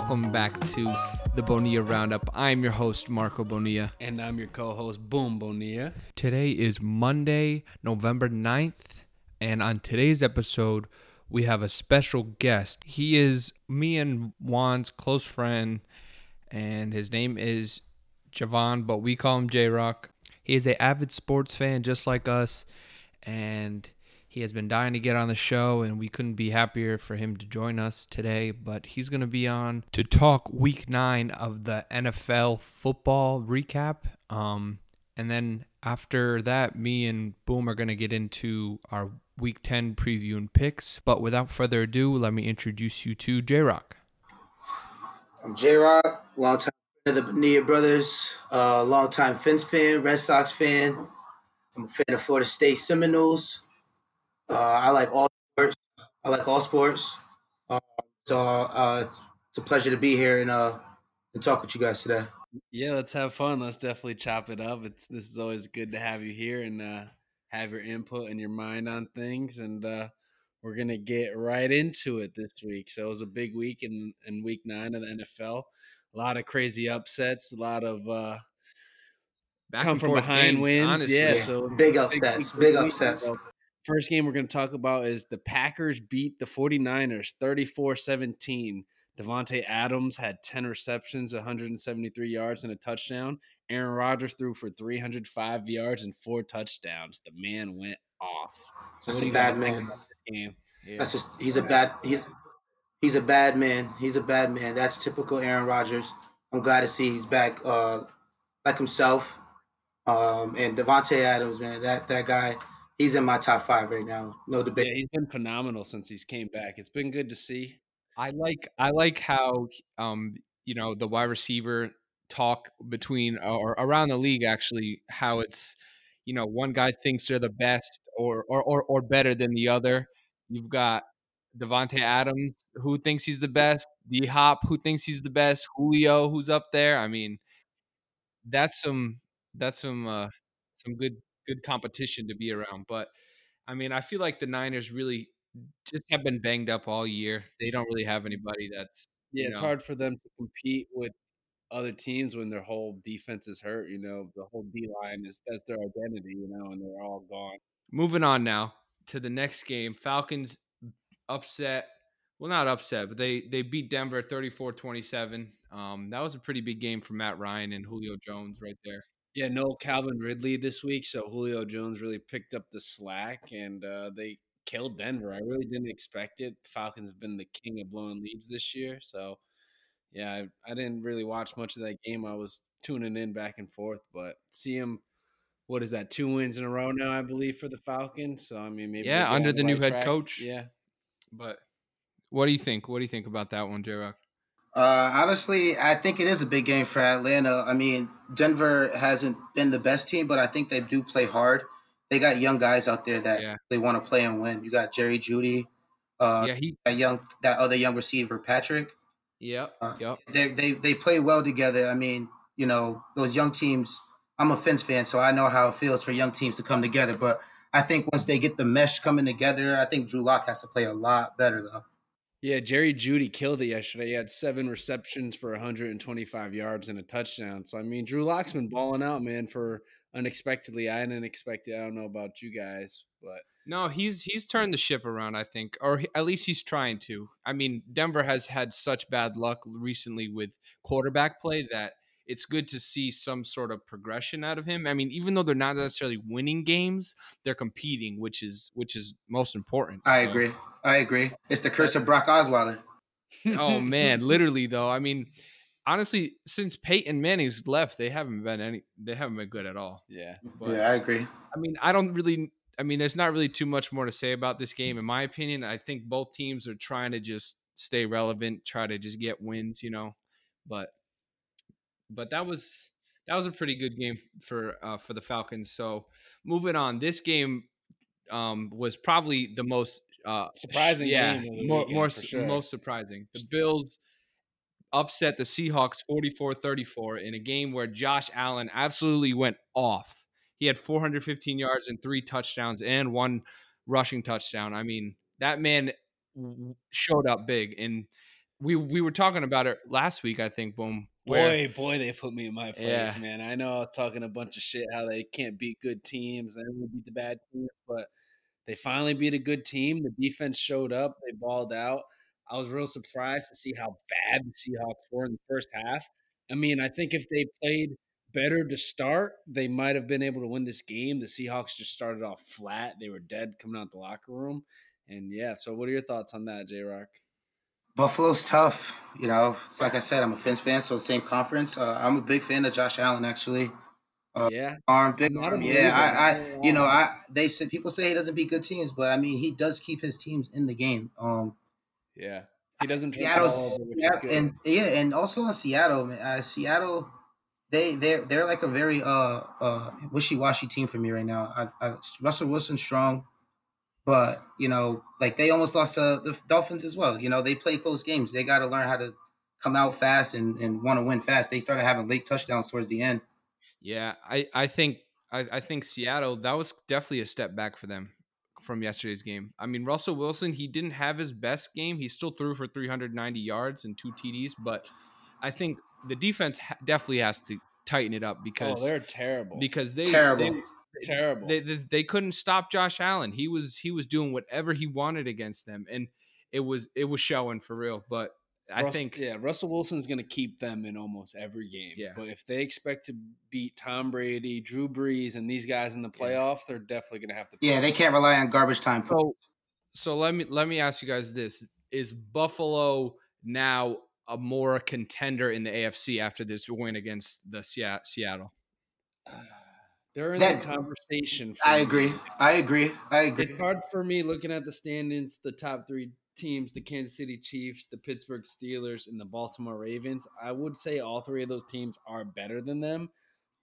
Welcome back to the Bonilla Roundup. I'm your host, Marco Bonilla. And I'm your co host, Boom Bonilla. Today is Monday, November 9th, and on today's episode, we have a special guest. He is me and Juan's close friend, and his name is Javon, but we call him J Rock. He is an avid sports fan just like us, and he has been dying to get on the show, and we couldn't be happier for him to join us today. But he's going to be on to talk week nine of the NFL football recap. Um, and then after that, me and Boom are going to get into our week 10 preview and picks. But without further ado, let me introduce you to J Rock. I'm J Rock, longtime friend of the Bonilla brothers, uh, longtime Fins fan, Red Sox fan. I'm a fan of Florida State Seminoles. Uh, I like all sports. I like all sports. Uh, so uh, it's a pleasure to be here and uh, and talk with you guys today. Yeah, let's have fun. Let's definitely chop it up. It's this is always good to have you here and uh, have your input and your mind on things. And uh, we're gonna get right into it this week. So it was a big week in in week nine of the NFL. A lot of crazy upsets. A lot of uh, Back come and from forth behind games, wins. honestly. Yeah, so Big upsets, week big upsets. week. First game we're going to talk about is the Packers beat the 49ers 34-17. Davante Adams had 10 receptions, 173 yards and a touchdown. Aaron Rodgers threw for 305 yards and four touchdowns. The man went off. So That's a bad man. game? Yeah. That's just he's a bad he's he's a bad man. He's a bad man. That's typical Aaron Rodgers. I'm glad to see he's back uh, like himself. Um, and Davante Adams, man, that that guy, he's in my top five right now. No yeah, debate. he's been phenomenal since he's came back. It's been good to see. I like I like how um you know the wide receiver talk between or around the league actually how it's you know one guy thinks they're the best or or or, or better than the other. You've got Davante Adams who thinks he's the best, D Hop who thinks he's the best, Julio who's up there. I mean, that's some that's some uh some good good competition to be around. But I mean, I feel like the Niners really just have been banged up all year. They don't really have anybody that's Yeah, it's know. hard for them to compete with other teams when their whole defense is hurt. You know, the whole D line is that's their identity. You know, and they're all gone. Moving on now to the next game. Falcons upset. Well, not upset, but they they beat Denver 34-27. Um, that was a pretty big game for Matt Ryan and Julio Jones right there. Yeah, no Calvin Ridley this week, so Julio Jones really picked up the slack, and uh, they killed Denver. I really didn't expect it. The Falcons have been the king of blowing leads this year, so yeah, I, I didn't really watch much of that game. I was tuning in back and forth, but see him. What is that? Two wins in a row now, I believe, for the Falcons. So I mean, maybe Yeah, under the new right head track. coach. Yeah, But what do you think? What do you think about that one, J Rock? Uh, honestly, I think it is a big game for Atlanta. I mean, Denver hasn't been the best team, but I think they do play hard. They got young guys out there that Yeah. they want to play and win. You got Jerry Jeudy, uh, yeah, he. that young, that other young receiver, Patrick. Yep. Uh, Yep. They they they play well together. I mean, you know, those young teams. I'm a Fins fan, so I know how it feels for young teams to come together. But I think once they get the mesh coming together, I think Drew Lock has to play a lot better though. Yeah. Jerry Jeudy killed it yesterday. He had seven receptions for 125 yards and a touchdown. So I mean, Drew Lock's been mm-hmm. balling out, man, for unexpectedly. I didn't expect it. I don't know about you guys, but No, he's he's turned the ship around, I think, or he- at least he's trying to. I mean, Denver has had such bad luck recently with quarterback play that it's good to see some sort of progression out of him. I mean, even though they're not necessarily winning games, they're competing, which is which is most important. I So- agree. I agree. It's the curse of Brock Osweiler. oh man, literally though. I mean, honestly, since Peyton Manning's left, they haven't been any. They haven't been good at all. yeah. But- yeah, I agree. I mean, I don't really. I mean, there's not really too much more to say about this game, in my opinion. I think both teams are trying to just stay relevant, try to just get wins, you know. But, but that was that was a pretty good game for uh, for the Falcons. So moving on, this game um, was probably the most uh, Surprising yeah, game of the more, more sure. most surprising. The Bills upset the Seahawks 44-34 in a game where Josh Allen absolutely went off. He had 415 yards and three touchdowns and one rushing touchdown. I mean, that man w- showed up big and we we were talking about it last week, I think. Boom. Boy, boy, they put me in my place, Yeah. man. I know I was talking a bunch of shit how they can't beat good teams and only beat the bad teams, but they finally beat a good team. The defense showed up, they balled out. I was real surprised to see how bad the Seahawks were in the first half. I mean, I think if they played better to start, they might have been able to win this game. The Seahawks just started off flat. They were dead coming out the locker room. And yeah, so what are your thoughts on that, J Rock? Buffalo's tough. You know, it's like I said, I'm a Fins fan, so the same conference. Uh, I'm a big fan of Josh Allen, actually. Uh, Yeah. Arm, big arm. Yeah, I, I you know. I. They said people say he doesn't beat good teams, but I mean, he does keep his teams in the game. Um, Yeah. He doesn't Seattle, ball over, which is yeah, and yeah, and also in Seattle, man, uh, Seattle, they they they're like a very uh uh wishy washy team for me right now. I, I, Russell Wilson strong, but you know, like they almost lost to the Dolphins as well. You know, they play close games. They got to learn how to come out fast and and want to win fast. They started having late touchdowns towards the end. Yeah, I I think I, I think Seattle that was definitely a step back for them from yesterday's game. I mean, Russell Wilson he didn't have his best game. He still threw for 390 yards and two TDs, but I think the defense definitely has to tighten it up Oh, because they're terrible. because they Terrible. they- terrible. they, they they couldn't stop Josh Allen. He was he was doing whatever he wanted against them, and it was it was showing for real. But I Russ- think yeah, Russell Wilson's going to keep them in almost every game. Yeah. But if they expect to beat Tom Brady, Drew Brees, and these guys in the Yeah. playoffs, they're definitely going to have to. Yeah, they can't rely on garbage time. So, so let me let me ask you guys this: Is Buffalo now a more contender in the AFC after this win against the Seat- Seattle? Uh, They're in That- the conversation. for I me. agree. I agree. I agree. It's hard for me looking at the standings, the top three teams, the Kansas City Chiefs, the Pittsburgh Steelers, and the Baltimore Ravens. I would say all three of those teams are better than them,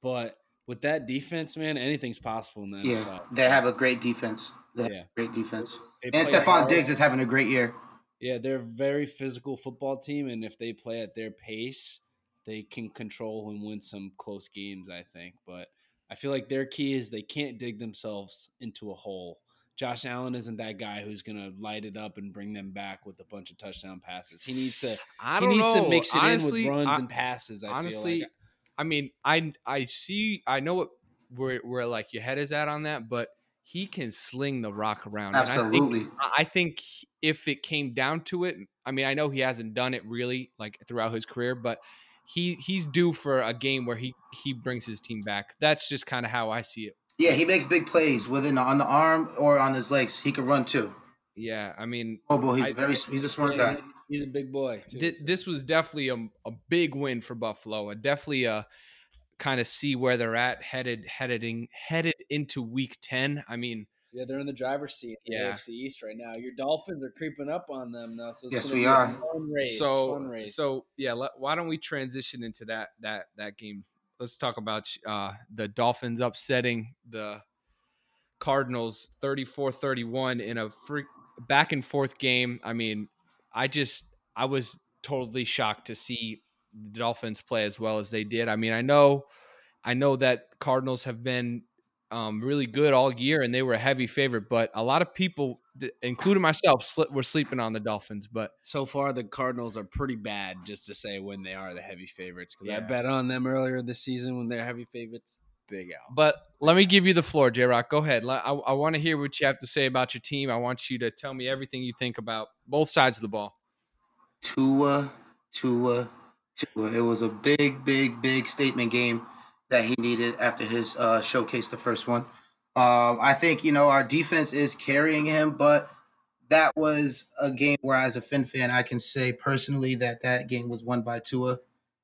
but with that defense, man, anything's possible in Yeah, NFL. they have a great defense. They Yeah. great defense. They And Stephon hard. Diggs is having a great year. Yeah, they're a very physical football team, and if they play at their pace, they can control and win some close games. I think, but I feel like their key is they can't dig themselves into a hole. Josh Allen isn't that guy who's gonna light it up and bring them back with a bunch of touchdown passes. He needs to I he don't he needs know. to mix it honestly, in with runs I- and passes. I honestly, feel like. I mean, I I see, I know what where where like your head is at on that, but he can sling the rock around. And I think- Absolutely. I I think if it came down to it, I mean, I know he hasn't done it really like throughout his career, but he he's due for a game where he he brings his team back. That's just kind of how I see it. Yeah, he makes big plays within on the arm or on his legs. He can run too. Yeah, I mean, Oh boy, he's I- a very he's a smart guy. He's a big boy. Too. thi- this was definitely a, a big win for Buffalo. A definitely a kind of see where they're at headed heading headed into week 10. I mean, Yeah, they're in the driver's seat in the Yeah. AFC East right now. Your Dolphins are creeping up on them now, so it's Yes, we are. Fun race, so fun race. so yeah, let, why don't we transition into that that that game? Let's talk about uh the Dolphins upsetting the Cardinals 34-31 in a freak back and forth game. I mean, I just I was totally shocked to see the Dolphins play as well as they did. I mean, I know I know that Cardinals have been um, really good all year and they were a heavy favorite, but a lot of people, including myself, sli- were sleeping on the Dolphins. But so far the Cardinals are pretty bad, just to say when they are the heavy favorites. Because I bet on them earlier this season when they're heavy favorites. Big out. But let me give you the floor, J Rock. Go ahead. I, I want to hear what you have to say about your team. I want you to tell me everything you think about both sides of the ball. Tua, Tua, Tua. It was a big, big, big statement game that he needed after his uh, showcase, the first one. Um, I think you know our defense is carrying him, but that was a game where, as a Fin fan, I can say personally that that game was won by Tua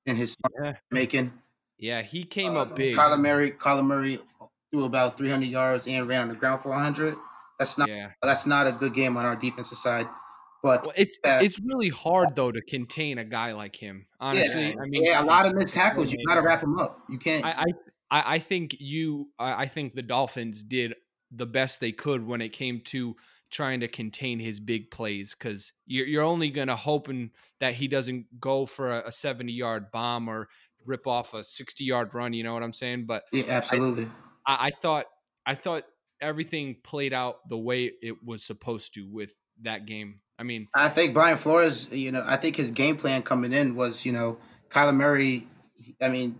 and his Yeah, making. yeah, he came Uh, up big. Kyler Murray, Kyler Murray threw about 300 yards and ran on the ground for 100. That's not Yeah, that's not a good game on our defensive side. But well, it's Yeah. it's really hard though to contain a guy like him. Honestly, yeah, I mean, yeah, a lot of missed tackles. You got to wrap him up. You can't. I, I I think you I I think the Dolphins did the best they could when it came to trying to contain his big plays because you're you're only gonna hoping that he doesn't go for a, a 70 yard bomb or rip off a 60 yard run. You know what I'm saying? But yeah, absolutely. I, I thought I thought everything played out the way it was supposed to with that game. I mean, I think Brian Flores, you know, I think his game plan coming in was, you know, Kyler Murray. I mean,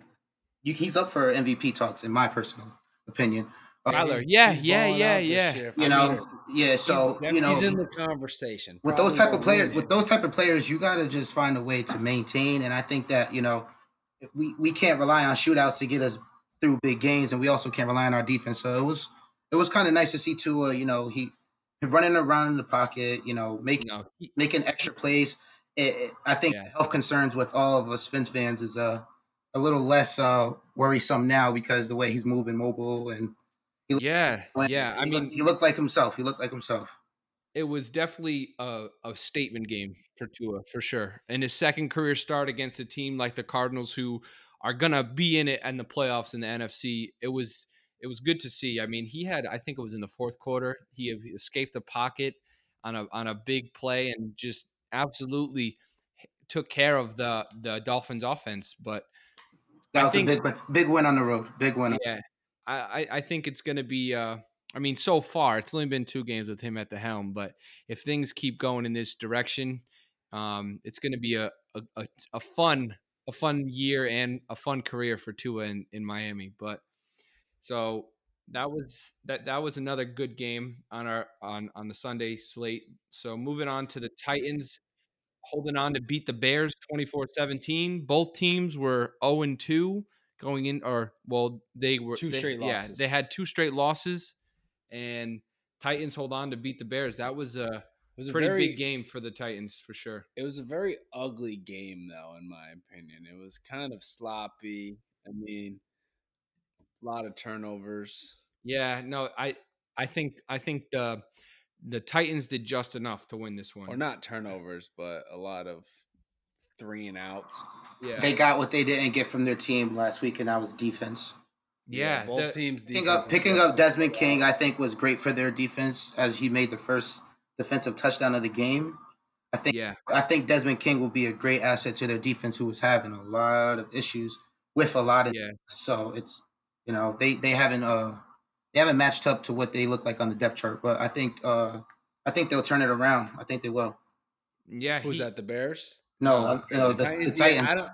you, he's up for MVP talks, in my personal opinion. Uh, Kyler, He's- yeah, he's yeah, yeah, yeah. year. you I know, mean, yeah. So he's- you know, he's in the conversation with those type of players, with those type of players, you got to just find a way to maintain. And I think that you know, we we can't rely on shootouts to get us through big games, and we also can't rely on our defense. So it was it was kind of nice to see Tua. You know, he running around in the pocket. You know, making No, making extra plays. It, it- I think Yeah. health concerns with all of us Fins fans is uh, a little less uh, worrisome now because the way he's moving, mobile, and yeah, when- yeah. I he mean, looked, he looked like himself. He looked like himself. it was definitely a, a statement game for Tua for sure. And his second career start against a team like the Cardinals, who are gonna be in it and the playoffs in the NFC, it was it was good to see. I mean, he had I think it was in the fourth quarter, he escaped the pocket on a on a big play and just absolutely took care of the the Dolphins offense. But That I was think- a big win. Big win on the road. Big win. yeah, I, I, I think it's going to be. Uh, I mean, so far it's only been two games with him at the helm, but if things keep going in this direction, um, it's going to be a, a, a, a fun a fun year and a fun career for Tua in, in Miami. But so that was that that was another good game on our on on the Sunday slate. So moving on to the Titans holding on to beat the Bears 24-17. Both teams were 0 and 2 going in or well they were Two they- straight Yeah, losses. they had two straight losses and Titans hold on to beat the Bears. That was a It was a pretty very, big game for the Titans for sure. It was a very ugly game, though, in my opinion. It was kind of sloppy. I mean, a lot of turnovers. Yeah, no, I I think I think the the Titans did just enough to win this one. Or not turnovers, but a lot of three and outs. Yeah. They got what they didn't get from their team last week, and that was defense. yeah, both the- teams. Picking up, picking up Desmond King, I think, was great for their defense as he made the first defensive touchdown of the game. I think yeah. I think Desmond King will be a great asset to their defense, who was having a lot of issues with a lot of. Yeah. So it's you know they they haven't uh they haven't matched up to what they look like on the depth chart, but I think uh I think they'll turn it around. I think they will. Yeah, Who's he- that? The Bears. No, Uh, um, you know, the, the yeah, Titans. I don't-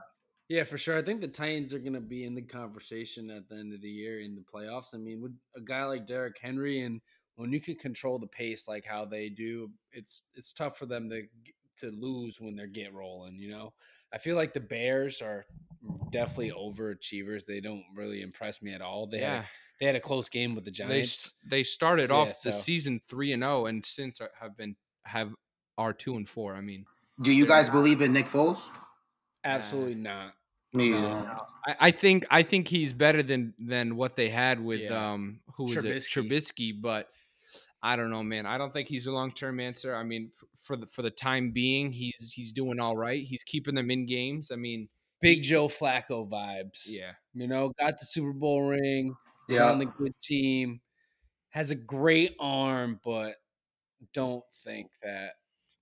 yeah, for sure. I think the Titans are going to be in the conversation at the end of the year in the playoffs. I mean, with a guy like Derrick Henry, and when you can control the pace like how they do, it's it's tough for them to to lose when they're get rolling. You know, I feel like the Bears are definitely overachievers. They don't really impress me at all. They had a, they had a close game with the Giants. s- they started Yeah, off the so- season 3 and 0 and since have been have are 2 and 4. I mean, Do you guys believe in Nick Foles? Absolutely not. Me No. I, I think I think he's better than than what they had with Yeah. um who was it Trubisky. Trubisky, but I don't know, man. I don't think he's a long term answer. I mean, for the for the time being, he's he's doing all right. He's keeping them in games. I mean, Big Joe Flacco vibes. yeah, You know, got the Super Bowl ring. Yeah. on the good team. Has a great arm, but don't think that.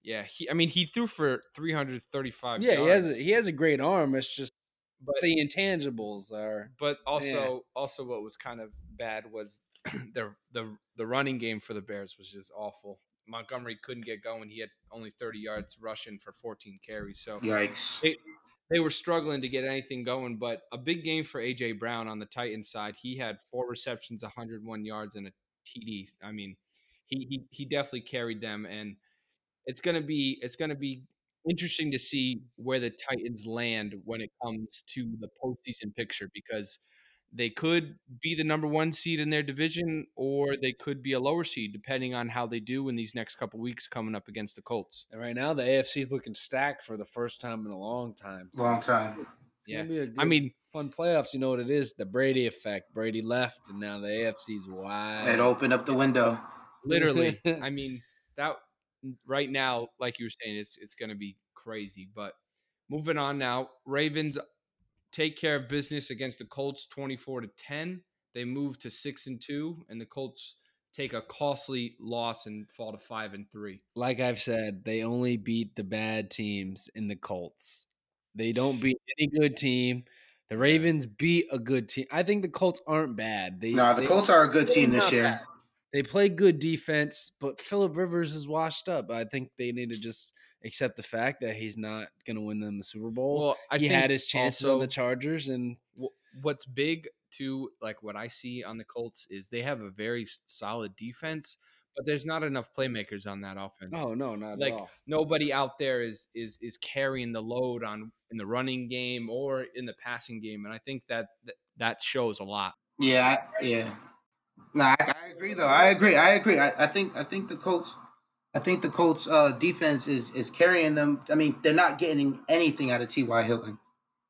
yeah. He, I mean, he threw for three hundred thirty five. Yeah, he has a, he has a great arm. It's just But- the intangibles are. But also, also, what was kind of bad was the the the running game for the Bears was just awful. Montgomery couldn't get going. He had only 30 yards rushing for 14 carries. So Yikes. they, they were struggling to get anything going. But a big game for AJ Brown on the Titans side. He had four receptions, 101 yards, and a TD. I mean, he he he definitely carried them, and it's gonna be it's gonna be interesting to see where the Titans land when it comes to the postseason picture because they could be the number one seed in their division or mm. they could be a lower seed depending on how they do in these next couple weeks coming up against the Colts. And right now, the AFC is looking stacked for the first time in a long time. So Long time. it's gonna be a I good, mean, fun playoffs. You know what it is? The Brady effect. Brady left, and now the AFC's wide. It opened up the window. literally. I mean, that right now, like you were saying, it's it's going to be crazy. But moving on now, Ravens take care of business against the Colts, twenty-four to ten. They move to six and two, and the Colts take a costly loss and fall to five and three. like I've said, they only beat the bad teams in the Colts. They don't beat any good team. The Ravens beat a good team. I think the Colts aren't bad. They No, the they- Colts are a good team this year. bad. they play good defense, but Philip Rivers is washed up. I think they need to just accept the fact that he's not going to win them the Super Bowl. Well, I he had his chances on the Chargers, and what's big to like what I see on the Colts is they have a very solid defense, but there's not enough playmakers on that offense. oh no, not like at all. nobody out there is is is carrying the load on in the running game or in the passing game, and I think that that, that shows a lot. Yeah, yeah. No, I, I agree though. I agree. I agree. I, I think I think the Colts I think the Colts uh defense is is carrying them. I mean, they're not getting anything out of T.Y. Hilton.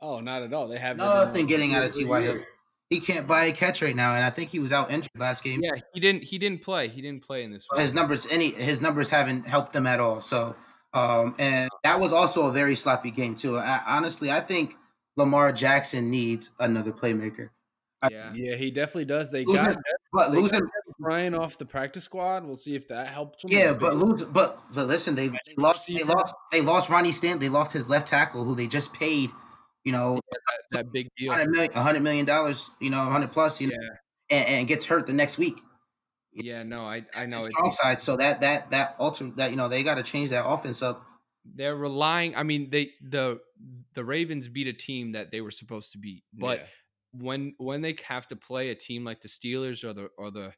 Oh, not at all. They have Nothing getting out of T.Y. Hilton. He can't buy a catch right now, and I think he was out injured last game. Yeah, he didn't he didn't play. He didn't play in this one. His numbers any his numbers haven't helped them at all. So um and that was also a very sloppy game too. I, honestly, I think Lamar Jackson needs another playmaker. Yeah. Yeah, he definitely does. They Losing- got But they got losing Brian off the practice squad. We'll see if that helps him. Yeah, but lose, but but listen, they, they lost, they receiver. lost, they lost Ronnie Stant, they lost his left tackle, who they just paid, you know, That, that big deal. hundred million, hundred million dollars, you know, hundred plus, you know, Yeah. and, and gets hurt the next week. Yeah, no, I I know his it, strong side. So that that that alter that you know they got to change that offense up. they're relying. I mean, they the the Ravens beat a team that they were supposed to beat, but Yeah. When when they have to play a team like the Steelers or the or the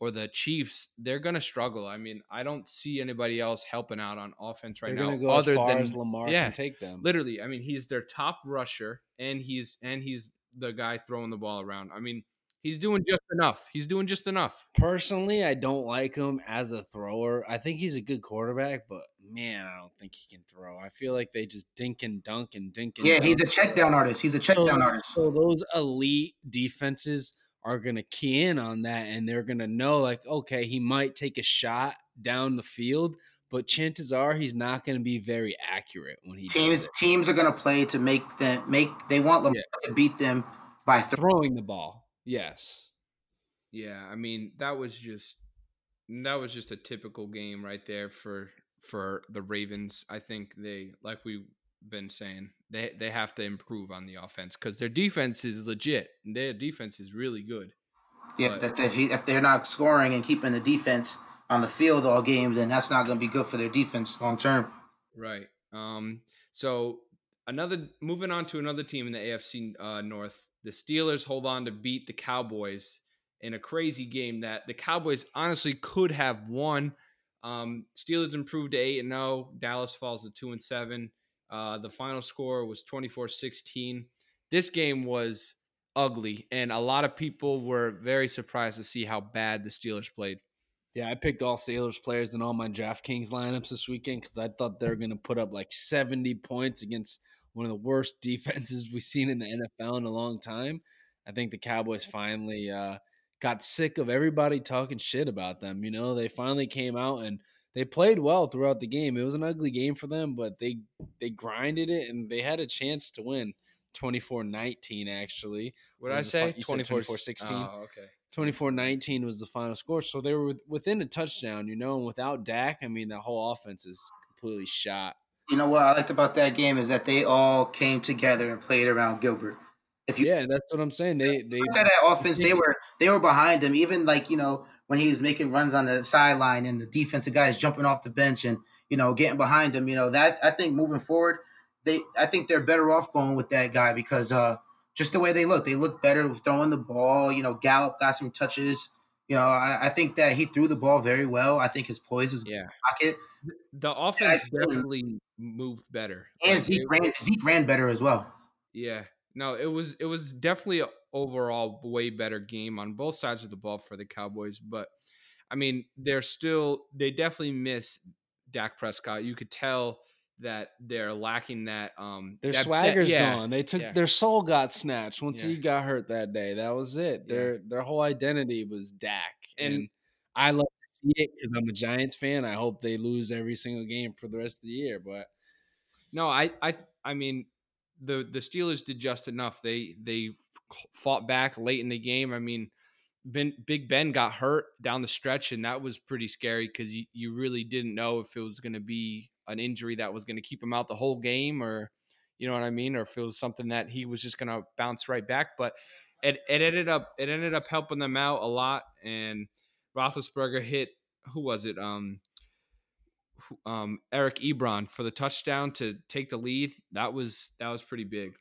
or the Chiefs, they're gonna struggle. I mean, I don't see anybody else helping out on offense right now other than Lamar yeah, can take them. literally. I mean, he's their top rusher, and he's and he's the guy throwing the ball around. I mean, he's doing just enough. He's doing just enough. Personally, I don't like him as a thrower. I think he's a good quarterback, but man, I don't think he can throw. I feel like they just dink and dunk and dink and Yeah, dunk. he's a check down artist. He's a check so, down artist. so those elite defenses are gonna key in on that, and they're gonna know like, okay, he might take a shot down the field, but chances are he's not gonna be very accurate when he Teams teams are gonna play to make them make. They want Lamar to beat them by three. throwing the ball. Yes. Yeah, I mean that was just that was just a typical game right there for for the Ravens. I think they like we've been saying they they have to improve on the offense because their defense is legit. Their defense is really good. Yeah, But- if, if, he, if they're not scoring and keeping the defense on the field all game, then that's not going to be good for their defense long term. Right. Um. So another moving on to another team in the AFC uh, North, the Steelers hold on to beat the Cowboys in a crazy game that the Cowboys honestly could have won. Um, Steelers improved to eight and zero. Dallas falls to two and seven. Uh, the final score was 24-16. This game was ugly, and a lot of people were very surprised to see how bad the Steelers played. Yeah, I picked all Steelers players in all my DraftKings lineups this weekend because I thought they were going to put up like 70 points against one of the worst defenses we've seen in the NFL in a long time. I think the Cowboys finally uh, got sick of everybody talking shit about them. You know, they finally came out and they played well throughout the game. It was an ugly game for them, but they they grinded it and they had a chance to win 24-19 actually. What did I say? fi- 24-16? Oh, okay. 24-19 was the final score. So they were within a touchdown, you know, and without Dak, I mean, the whole offense is completely shot. You know what I liked about that game is that they all came together and played around Gilbert. If you Yeah, that's what I'm saying. They they that offense, they were they were behind him. Even like you know when he was making runs on the sideline and the defensive guys jumping off the bench and you know getting behind him. You know that I think moving forward, they I think they're better off going with that guy because uh just the way they look, they look better throwing the ball. You know, Gallup got some touches. You know, I, I think that he threw the ball very well. I think his poise was Yeah. pocket, The offense still- definitely moved better. and Like, Zeke they- ran Zeke ran better as well. Yeah. No, it was it was definitely a overall way better game on both sides of the ball for the Cowboys, but I mean, they're still they definitely miss Dak Prescott. You could tell that they're lacking that um their that- that- yeah, gone. They took yeah. their soul got snatched once Yeah. he got hurt that day. That was it. Their their whole identity was Dak, And- and, I love to see it because I'm a Giants fan. I hope they lose every single game for the rest of the year. But No, I I I mean the the Steelers did just enough. They they fought back late in the game. I mean, ben, Big Ben got hurt down the stretch, and that was pretty scary because you, you really didn't know if it was going to be an injury that was going to keep him out the whole game, or you know what I mean, or if it was something that he was just going to bounce right back. But it, it ended up it ended up helping them out a lot, and Roethlisberger hit who was it? Um, um, Eric Ebron for the touchdown to take the lead. That was that was pretty big.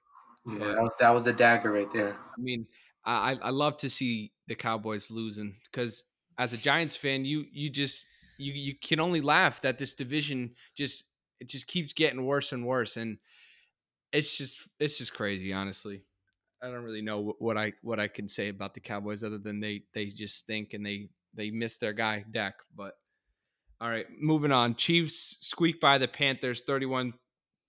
Yeah, But- that was that was the dagger right there. I mean, I I I love to see the Cowboys losing because as a Giants fan, you you just you you can only laugh that this division just it just keeps getting worse and worse, and it's just it's just crazy. Honestly, I don't really know what I what I can say about the Cowboys other than they they just stink and they they miss their guy Dak. But all right, moving on. Chiefs squeak by the Panthers 31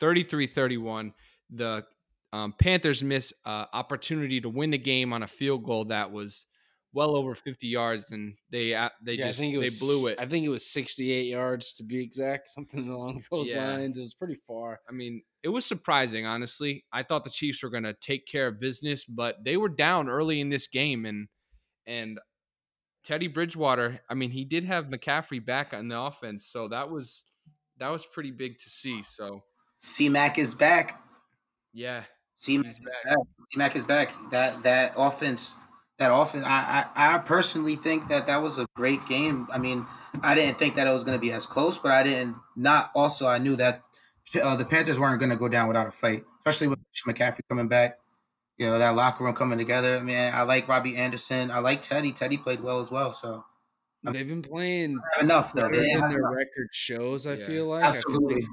33-31. The um, Panthers miss uh, opportunity to win the game on a field goal that was well over 50 yards, and they uh, they Yeah, just I think it they was, blew it. I think it was 68 yards to be exact, something along those Yeah. lines. It was pretty far. I mean, it was surprising, honestly. I thought the Chiefs were going to take care of business, but they were down early in this game, and and Teddy Bridgewater. I mean, he did have McCaffrey back on the offense, so that was that was pretty big to see. So C Mac is back. yeah, C Mac is back. back. C Mac is back. That that offense, that offense. I, I I personally think that that was a great game. I mean, I didn't think that it was going to be as close, but I didn't not. Also, I knew that uh, the Panthers weren't going to go down without a fight, especially with McCaffrey coming back. You know that locker room coming together. Man, I like Robbie Anderson. I like Teddy. Teddy played well as well. So They've been playing enough though. They their enough. record shows. I Yeah. feel like I feel Absolutely. like,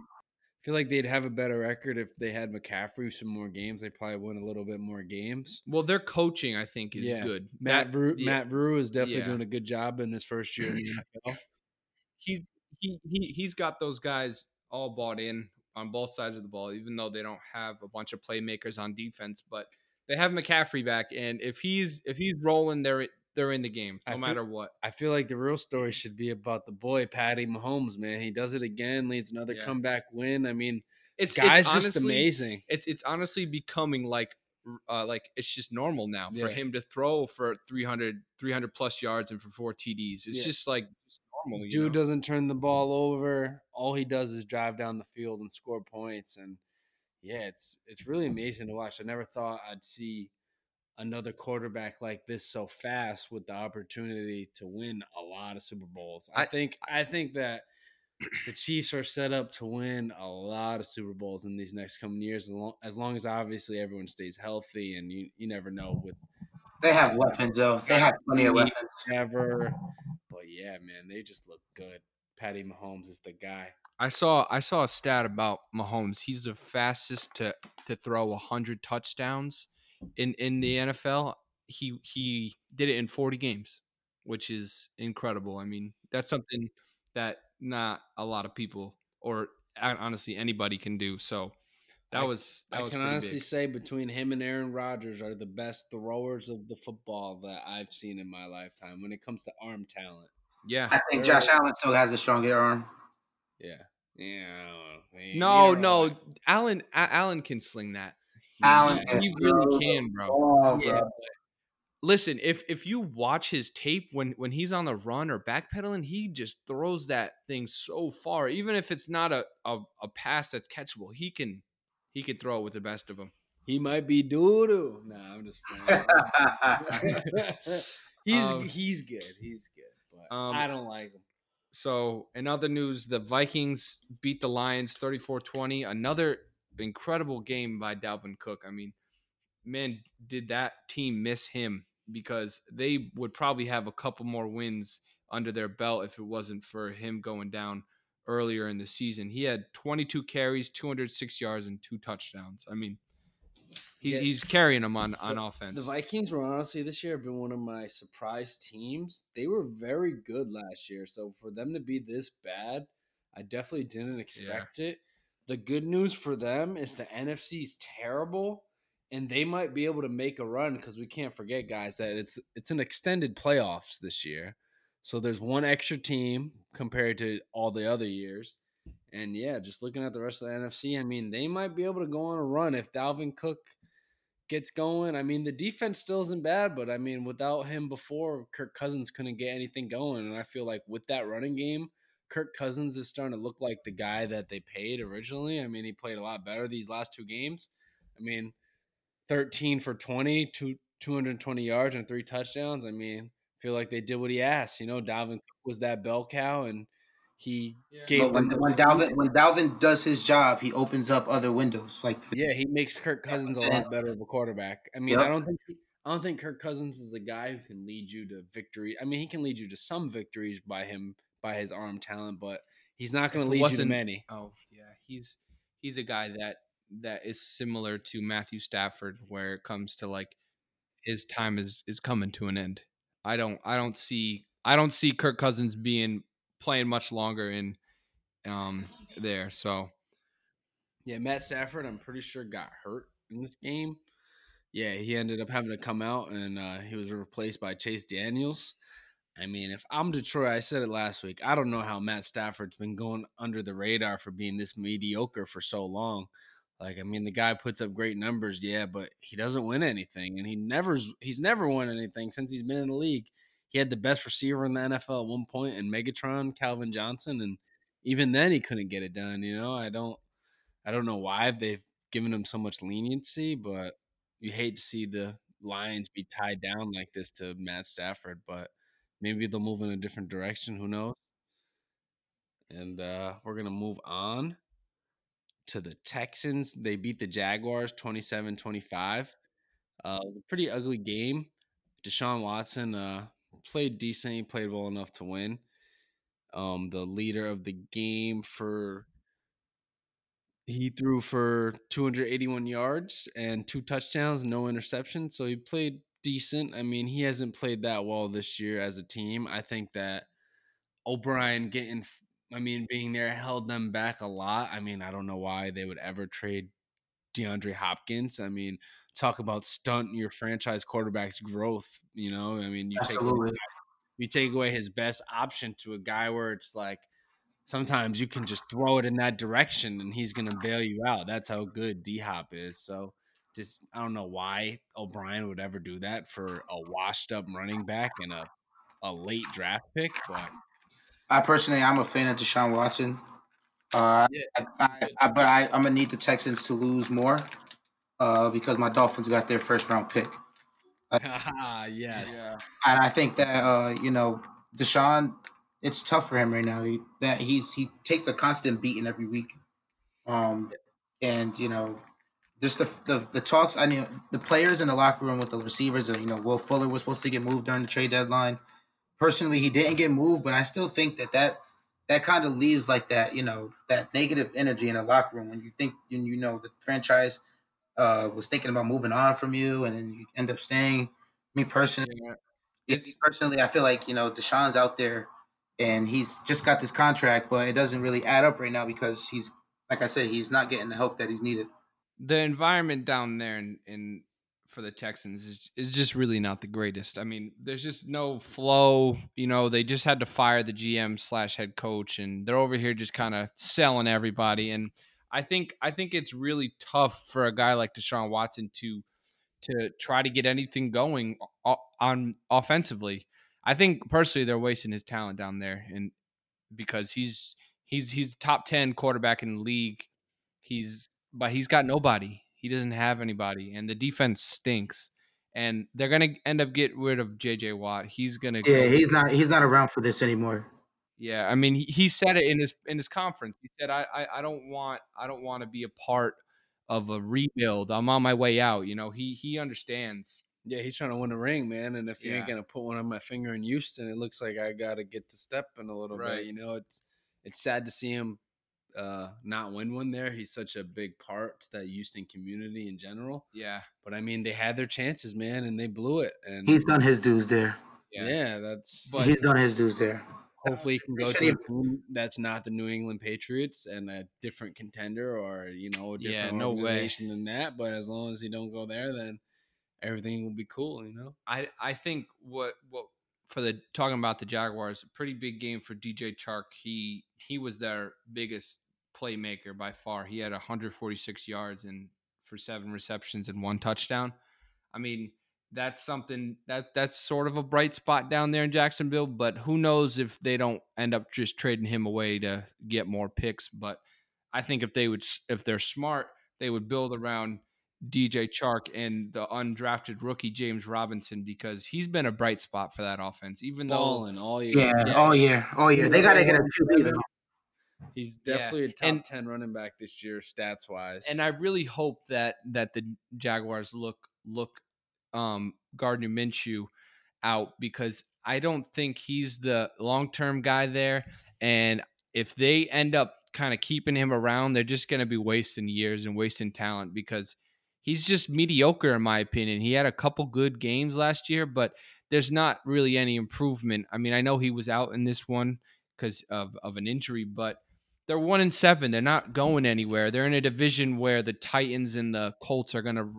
feel like they'd have a better record if they had McCaffrey some more games. They probably win a little bit more games. well, their coaching I think is Yeah. good. Matt That- Vru, yeah. Matt Rhule is definitely Yeah. doing a good job in his first year in the NFL. he's he, he he's got those guys all bought in on both sides of the ball, even though they don't have a bunch of playmakers on defense. But they have McCaffrey back, and if he's if he's rolling, they're they're in the game no feel- matter what. I feel like the real story should be about the boy Patty Mahomes. Man, he does it again, leads another Yeah. comeback win. I mean, It's guy's it's just amazing. It's it's honestly becoming like uh, like it's just normal now for Yeah. him to throw for 300, 300 plus yards and for four TDs. It's Yeah. just like normal. Dude know? doesn't turn the ball over. All he does is drive down the field and score points. And yeah, it's it's really amazing to watch. I never thought I'd see another quarterback like this so fast with the opportunity to win a lot of Super Bowls. I, I- think I think that the Chiefs are set up to win a lot of Super Bowls in these next coming years, as long as, long as obviously everyone stays healthy. And you you never know with They have weapons though. They have plenty of weapons. ever. But yeah, man, they just look good. Patty Mahomes is the guy. I saw I saw a stat about Mahomes. He's the fastest to to throw hundred touchdowns in in the NFL. He he did it in forty games, which is incredible. I mean, that's something that not a lot of people or uh, honestly anybody can do. So that I- was that I was can honestly big. say between him and Aaron Rodgers are the best throwers of the football that I've seen in my lifetime when it comes to arm talent. Yeah. I think Josh Allen still has the stronger arm. Yeah. Yeah. I don't. Man, No, you're no, right. Allen Allen can sling that. He, Allen he really can, bro. Oh, Yeah. bro. listen if if you watch his tape when when he's on the run or backpedaling he just throws that thing so far even if it's not a a, a pass that's catchable he can he can throw it with the best of them He might be doo doo. Nah, I'm just playing. he's Um, he's good. He's good. But um, I don't like him. so in other news the vikings beat the lions 34-20 another incredible game by dalvin cook i mean man did that team miss him because they would probably have a couple more wins under their belt if it wasn't for him going down earlier in the season. He had 22 carries, 206 yards, and two touchdowns. I mean, he, Yeah. he's carrying them on on offense. The Vikings were honestly this year have been one of my surprise teams. They were very good last year, so for them to be this bad, I definitely didn't expect it. The good news for them is the NFC is terrible, and they might be able to make a run because we can't forget, guys, that it's it's an extended playoffs this year. So there's one extra team compared to all the other years. And yeah, just looking at the rest of the NFC, I mean, they might be able to go on a run if Dalvin Cook gets going. I mean, the defense still isn't bad, but I mean, without him before, Kirk Cousins couldn't get anything going. And I feel like with that running game, Kirk Cousins is starting to look like the guy that they paid originally. I mean, he played a lot better these last two games. I mean, 13 for 20, two, 220 yards and three touchdowns. I mean, feel like they did what he asked. You know, Dalvin Cook was that bell cow, and he Yeah. gave when, them. when Dalvin when Dalvin does his job, he opens up other windows. Like Yeah, he makes Kirk Cousins a I'm saying. lot better of a quarterback. I mean, Yep. I don't think I don't think Kirk Cousins is a guy who can lead you to victory. I mean, he can lead you to some victories by him by his arm talent, but he's not going to lead you to many. Oh yeah, he's he's a guy that that is similar to Matthew Stafford, where it comes to like his time is is coming to an end. I don't I don't see I don't see Kirk Cousins being playing much longer in um there. So Yeah, Matt Stafford, I'm pretty sure got hurt in this game. Yeah, he ended up having to come out and uh, he was replaced by Chase Daniels. I mean, if I'm Detroit, I said it last week. I don't know how Matt Stafford's been going under the radar for being this mediocre for so long. Like, I mean, the guy puts up great numbers, yeah, but he doesn't win anything, and he never he's never won anything since he's been in the league. He had the best receiver in the NFL at one point in Megatron, Calvin Johnson, and even then he couldn't get it done. You know, I don't I don't know why they've given him so much leniency, but you hate to see the Lions be tied down like this to Matt Stafford, but maybe they'll move in a different direction. Who knows? And uh, we're going to move on to the Texans. They beat the Jaguars 27 25. Uh, it was a pretty ugly game. Deshaun Watson uh, played decent. He played well enough to win. Um, the leader of the game for he threw for 281 yards and two touchdowns, no interceptions. So he played decent. I mean, he hasn't played that well this year as a team. I think that O'Brien getting, I mean, being there held them back a lot. I mean, I don't know why they would ever trade DeAndre Hopkins. I mean, talk about stunt your franchise quarterback's growth. You know, I mean, you take away, you take away his best option to a guy where it's like sometimes you can just throw it in that direction and he's gonna bail you out. That's how good D Hop is. So just I don't know why O'Brien would ever do that for a washed up running back and a a late draft pick, but I personally, I'm a fan of Deshaun Watson. Uh, Yeah, I, I, I, but I, I'm gonna need the Texans to lose more uh, because my Dolphins got their first round pick, yes. and I think that uh, you know Deshaun, it's tough for him right now. He, that he's he takes a constant beating every week, um, and you know just the, the the talks. I mean, the players in the locker room with the receivers. You know, Will Fuller was supposed to get moved during the trade deadline. Personally, he didn't get moved, but I still think that that that kind of leaves like that, you know, that negative energy in the locker room when you think when you know the franchise uh, was thinking about moving on from you, and then you end up staying. Me personally, yeah, personally, I feel like you know Deshaun's out there, and he's just got this contract, but it doesn't really add up right now because he's, like I said, he's not getting the help that he's needed. The environment down there in, in for the Texans is is just really not the greatest. I mean, there's just no flow. You know, they just had to fire the GM slash head coach, and they're over here just kind of selling everybody. And I think I think it's really tough for a guy like Deshaun Watson to to try to get anything going on offensively. I think personally they're wasting his talent down there, and because he's he's he's top ten quarterback in the league. He's but he's got nobody. He doesn't have anybody, and the defense stinks. And they're gonna end up get rid of J.J. Watt. He's gonna Yeah, go- he's not he's not around for this anymore. yeah. I mean, he, he said it in his in his conference. He said, I, I I don't want I don't want to be a part of a rebuild. I'm on my way out. You know, he he understands. Yeah, he's trying to win a ring, man. And if you ain't gonna put one on my finger in Houston, it looks like I gotta get to stepping a little Right. bit. You know, it's it's sad to see him uh not win one there. He's such a big part to that Houston community in general. Yeah, But I mean, they had their chances, man, and they blew it. And He's done his dues there. yeah. yeah, that's But- he's done his dues there. hopefully he can go to a team that's not the New England Patriots and a different contender or you know a Yeah, different no way. than that. But as long as he don't go there, then everything will be cool. You know. I I think what what for the talking about the Jaguars, pretty big game for DJ Chark. He he was their biggest playmaker by far. He had 146 yards and for seven receptions and one touchdown. I mean, that's something that that's sort of a bright spot down there in Jacksonville, but who knows if they don't end up just trading him away to get more picks, but I think if they would if they're smart, they would build around DJ Chark and the undrafted rookie James Robinson because he's been a bright spot for that offense. Even though balling all year. Yeah, Yeah. all year, all year. They gotta get a QB though. He's Yeah, definitely a top and- ten running back this year, stats wise. and I really hope that that the Jaguars look look um Gardner Minshew out because I don't think he's the long term guy there. And if they end up kind of keeping him around, they're just going to be wasting years and wasting talent because he's just mediocre in my opinion. He had a couple good games last year, but there's not really any improvement. I mean, I know he was out in this one because of, of an injury, but they're one and seven. They're not going anywhere. They're in a division where the Titans and the Colts are gonna,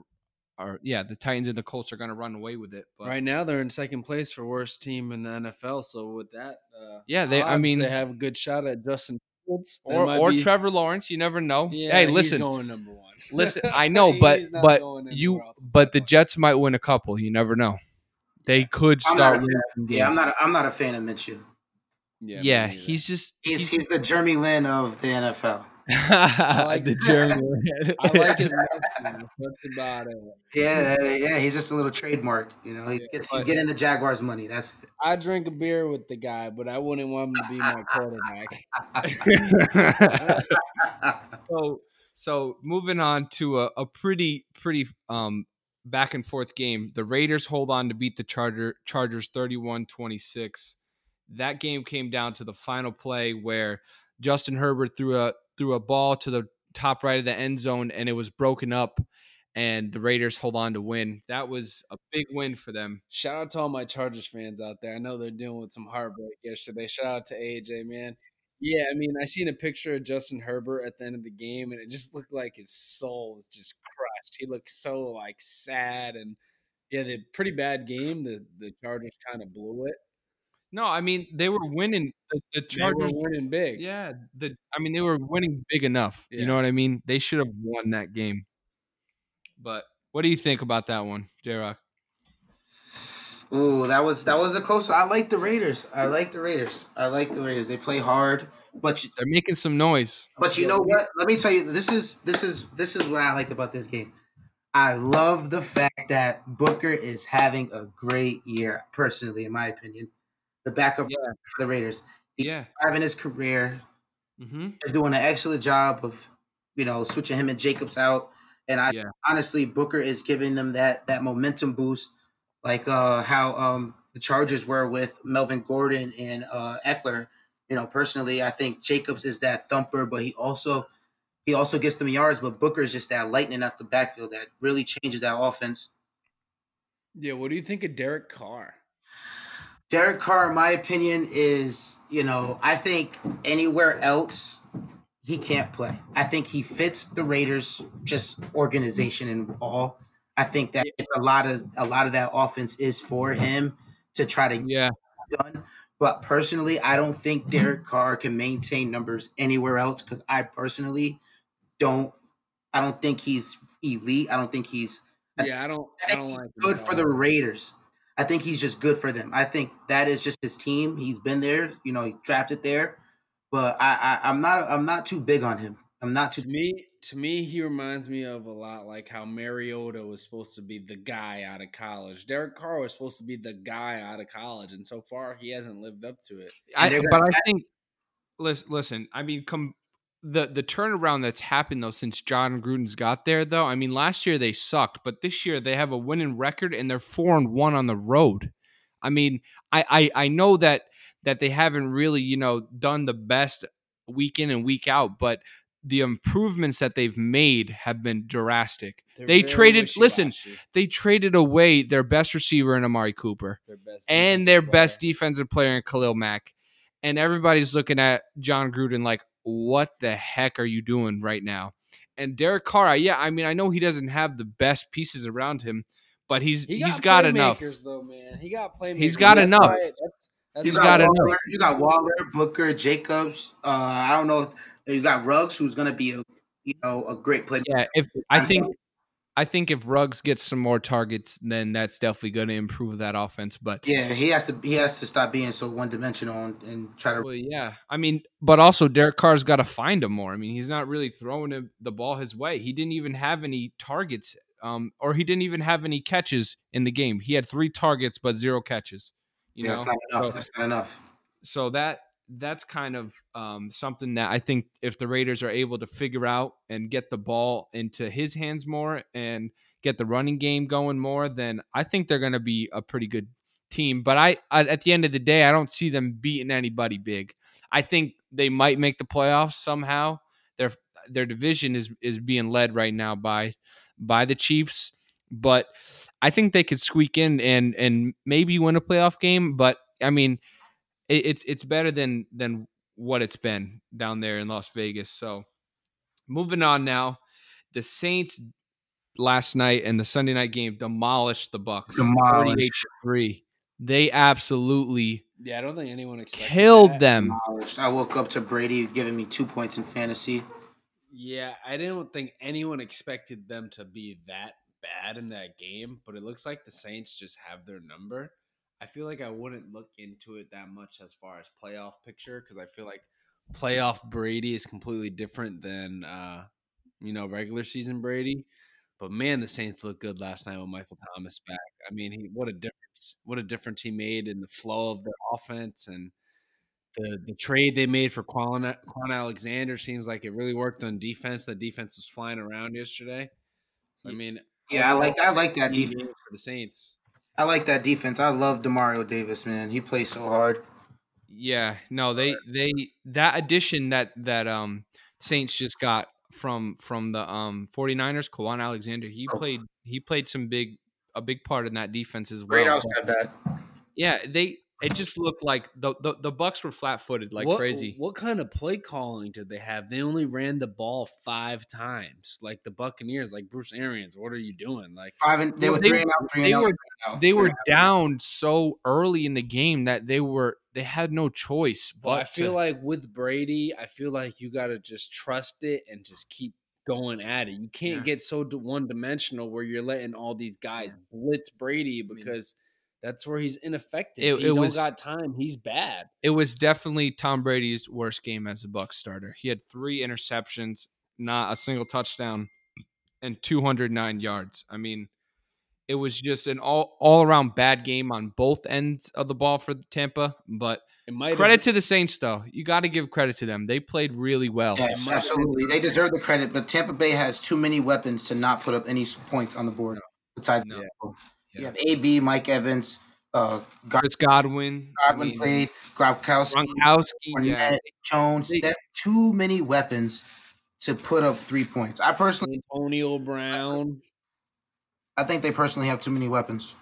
or yeah, the Titans and the Colts are gonna run away with it. But right now they're in second place for worst team in the NFL. So with that, uh, Yeah, they- I mean- they have a good shot at Justin Fields or or be- Trevor Lawrence, you never know. Yeah, hey, he's listen, going number one. listen. I know, but but you but the. Jets might win a couple. You never know. They could I'm start winning fan. Yeah, I'm not. A, I'm not a fan of Minshew. Yeah, Yeah, me neither. he's just He's he's the Jeremy Lin of the NFL. like the that. German. I like his mustache. That's about it. Yeah, yeah, he's just a little trademark. You know, he gets he's getting the Jaguars money. That's it. I drink a beer with the guy, but I wouldn't want him to be my quarterback. so so moving on to a, a pretty pretty um back and forth game the raiders hold on to beat the charger chargers 31-26 that game came down to the final play where justin herbert threw a threw a ball to the top right of the end zone and it was broken up and the raiders hold on to win that was a big win for them Shout out to all my Chargers fans out there. I know they're dealing with some heartbreak yesterday. Shout out to AJ, man. Yeah, I mean, I seen a picture of Justin Herbert at the end of the game, and it just looked like his soul was just crushed. He looked so like sad, and yeah, the pretty bad game. The the Chargers kind of blew it. No i mean they were winning the, the They were chargers winning big. Yeah, the I mean they were winning big enough. You know what I mean? They should have won that game. But what do you think about that one, J Rock? Ooh, that was that was a close. one. I like the Raiders. I like the Raiders. I like the Raiders. They play hard, but you- They're making some noise. but you know what? Let me tell you. This is this is this is what I liked about this game. I love the fact that Booker is having a great year. Personally, in my opinion, the backup Yeah. for the Raiders, Yeah. having his career, Mm-hmm. is doing an excellent job of, you know, switching him and Jacobs out. And I Yeah. honestly, Booker is giving them that that momentum boost, like uh, how um, the Chargers were with Melvin Gordon and uh, Ekeler. You know, personally, I think Jacobs is that thumper, but he also he also gets them yards. But Booker is just that lightning out the backfield that really changes that offense. Yeah. What do you think of Derek Carr? Derek Carr, in my opinion, is you know I think anywhere else he can't play. I think he fits the Raiders just organization and all. I think that it's a lot of a lot of that offense is for him to try to Yeah. get done. But personally, I don't think Derek Carr can maintain numbers anywhere else because I personally don't. I don't think he's elite. I don't think he's Yeah, I don't. I I don't like good for the Raiders. I think he's just good for them. I think that is just his team. He's been there, you know, he drafted there. But I, I I'm not I'm not too big on him. I'm not too To me, to me, he reminds me of a lot like how Mariota was supposed to be the guy out of college. Derek Carr was supposed to be the guy out of college, and so far he hasn't lived up to it. I, but I think listen, listen, I mean come the the turnaround that's happened though since Jon Gruden's got there though. I mean last year they sucked, but this year they have a winning record and they're 4 and 1 on the road. I mean, I I, I know that that they haven't really, you know, done the best week in and week out, but the improvements that they've made have been drastic. They're They traded- listen. They traded away their best receiver in Amari Cooper. their and their player. best defensive player in Khalil Mack. And everybody's looking at John Gruden like, what the heck are you doing right now? And Derek Carr, yeah, I mean, I know he doesn't have the best pieces around him, but he's He he's got enough. though, man. He got playmakers. He's got That's enough. why- that's, that's He's why- got enough. Waller, You got Waller, Booker, Jacobs. Uh, I don't know. You got Ruggs, who's going to be a you know a great player. Yeah, if I think I think if Ruggs gets some more targets, then that's definitely going to improve that offense. But Yeah, he has to he has to stop being so one dimensional and, and try to. well, yeah, I mean, but also Derek Carr's got to find him more. I mean, he's not really throwing him the ball his way. He didn't even have any targets um, or he didn't even have any catches in the game. He had three targets but zero catches. You yeah, know, that's not enough. So- that's not enough. so that that's kind of um, something that I think if the Raiders are able to figure out and get the ball into his hands more and get the running game going more, then I think they're going to be a pretty good team. But I, I, at the end of the day, I don't see them beating anybody big. I think they might make the playoffs somehow. Their their division is is being led right now by by the Chiefs, but I think they could squeak in and and maybe win a playoff game. But I mean it, it's it's better than than what it's been down there in Las Vegas. So moving on now, the Saints last night and the Sunday night game demolished the Bucks. Demolished. three. They absolutely Yeah, I don't think anyone killed that. them. Demolished. I woke up to Brady giving me two points in fantasy. Yeah, I didn't think anyone expected them to be that bad in that game, but it looks like the Saints just have their number. I feel like I wouldn't look into it that much as far as playoff picture because I feel like playoff Brady is completely different than uh, you know regular season Brady. But man, the Saints looked good last night with Michael Thomas back. I mean, he what a difference! What a difference he made in the flow of their offense and the the trade they made for Kwon, Kwon Alexander seems like it really worked on defense. The defense was flying around yesterday. I mean, Yeah, I like I like that defense. for the Saints. I like that defense. I love Demario Davis, man. He plays so hard. Yeah, no, they they that addition that that um Saints just got from from the um 49ers, Kwon Alexander, he Oh. played he played some big a big part in that defense as well. Great outside back. Yeah, they it just looked like the the, the Bucks were flat footed like what, crazy. What kind of play calling did they have? They only ran the ball five times, like the Buccaneers, like Bruce Arians. What are you doing? Like, Five and they Well, were they- three and out, three they and were three out, they were and out. down so early in the game that they were they had no choice but but I feel to- like with Brady, I feel like you got to just trust it and just keep going at it. You can't Yeah. get so one dimensional where you're letting all these guys blitz Brady mean, because that's where he's ineffective. it- he it don't was- got time. He's bad. it was definitely Tom Brady's worst game as a Bucks starter. He had three interceptions, not a single touchdown, and 209 yards. I mean, it was just an all all around bad game on both ends of the ball for Tampa. But It might credit to the Saints, though. You got to give credit to them. They played really well. Yes, might have been- absolutely. They deserve the credit, but Tampa Bay has too many weapons to not put up any points on the board. Besides, No. You have AB, Mike Evans, uh, God- Chris Godwin, I Godwin mean, played, Gronkowski, Gronkowski, yeah. Jones. That's too many weapons to put up three points. I personally, Antonio Brown. I think they personally have too many weapons.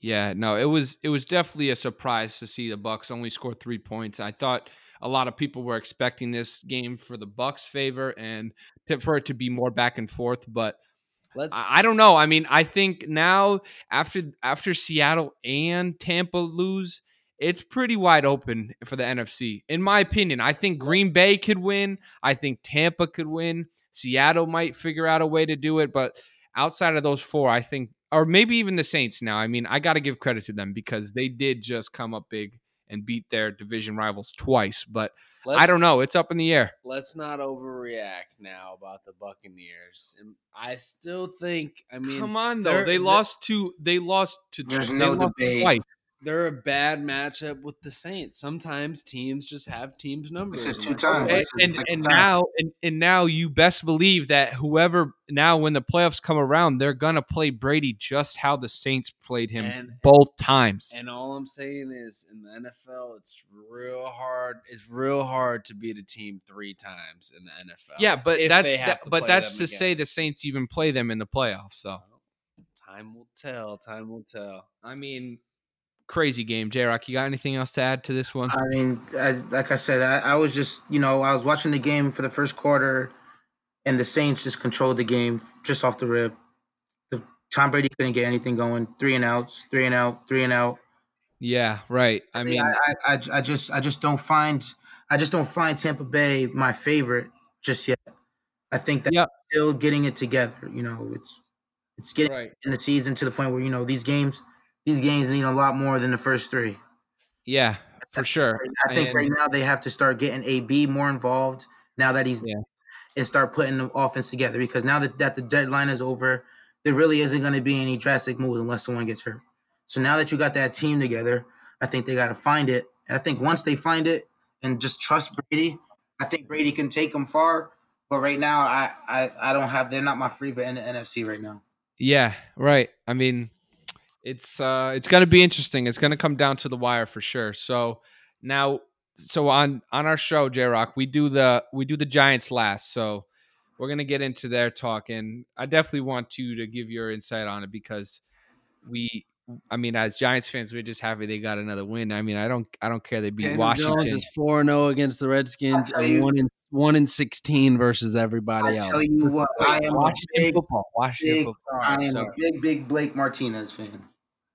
Yeah, no, it was it was definitely a surprise to see the Bucks only score three points. I thought a lot of people were expecting this game for the Bucks' favor and to, for it to be more back and forth, but Let's. I, I don't know. I mean, I think now after after Seattle and Tampa lose, it's pretty wide open for the NFC. In my opinion, I think Green Bay could win. I think Tampa could win. Seattle might figure out a way to do it, but outside of those four, I think, or maybe even the Saints. Now, I mean, I got to give credit to them because they did just come up big and beat their division rivals twice. But let's, I don't know. It's up in the air. Let's not overreact now about the Buccaneers. And I still think. I mean, Come on, though. they're- They they're- lost to. They lost to. There's they no debate. twice. They're a bad matchup with the Saints. Sometimes teams just have teams numbers. is two times. and, It's and, and time. now and, and now you best believe that whoever now when the playoffs come around they're gonna play Brady just how the Saints played him And- both times. And all I'm saying is, in the NFL, it's real hard. It's real hard to beat a team three times in the NFL. yeah, but that's that, to but that's to them say the Saints even play them in the playoffs. So time will tell. Time will tell. I mean, crazy game. J Rock, you got anything else to add to this one? I mean, I, like I said, I, I was just, you know, I was watching the game for the first quarter, and the Saints just controlled the game just off the rib. The, Tom Brady couldn't get anything going. Three and outs, three and out, three and out. yeah, right. I mean, I, I, I, I just, I just don't find, I just don't find Tampa Bay my favorite just yet. I think that Yep. still getting it together. You know, it's, it's getting right. in the season to the point where you know these games, these games need a lot more than the first three. Yeah, for sure. I think And- right now they have to start getting AB more involved now that he's Yeah. and start putting the offense together because now that, that the deadline is over, there really isn't going to be any drastic moves unless someone gets hurt. So now that you got that team together, I think they got to find it. And I think once they find it and just trust Brady, I think Brady can take them far. But right now, I I, I don't have. They're not my favorite in the NFC right now. Yeah, right. I mean, it's uh it's gonna be interesting. It's gonna come down to the wire for sure. So now, so on on our show, J Rock, we do the we do the Giants last. So we're gonna get into their talk, and I definitely want you to give your insight on it because we I mean, as Giants fans, we're just happy they got another win. I mean, I don't, I don't care they beat Daniel Washington. Jones is four zero oh against the Redskins and you- one in one in sixteen versus everybody I else. tell you what, I am a Washington big, football. Washington big, football. I am Sorry. a big, big Blake Martinez fan.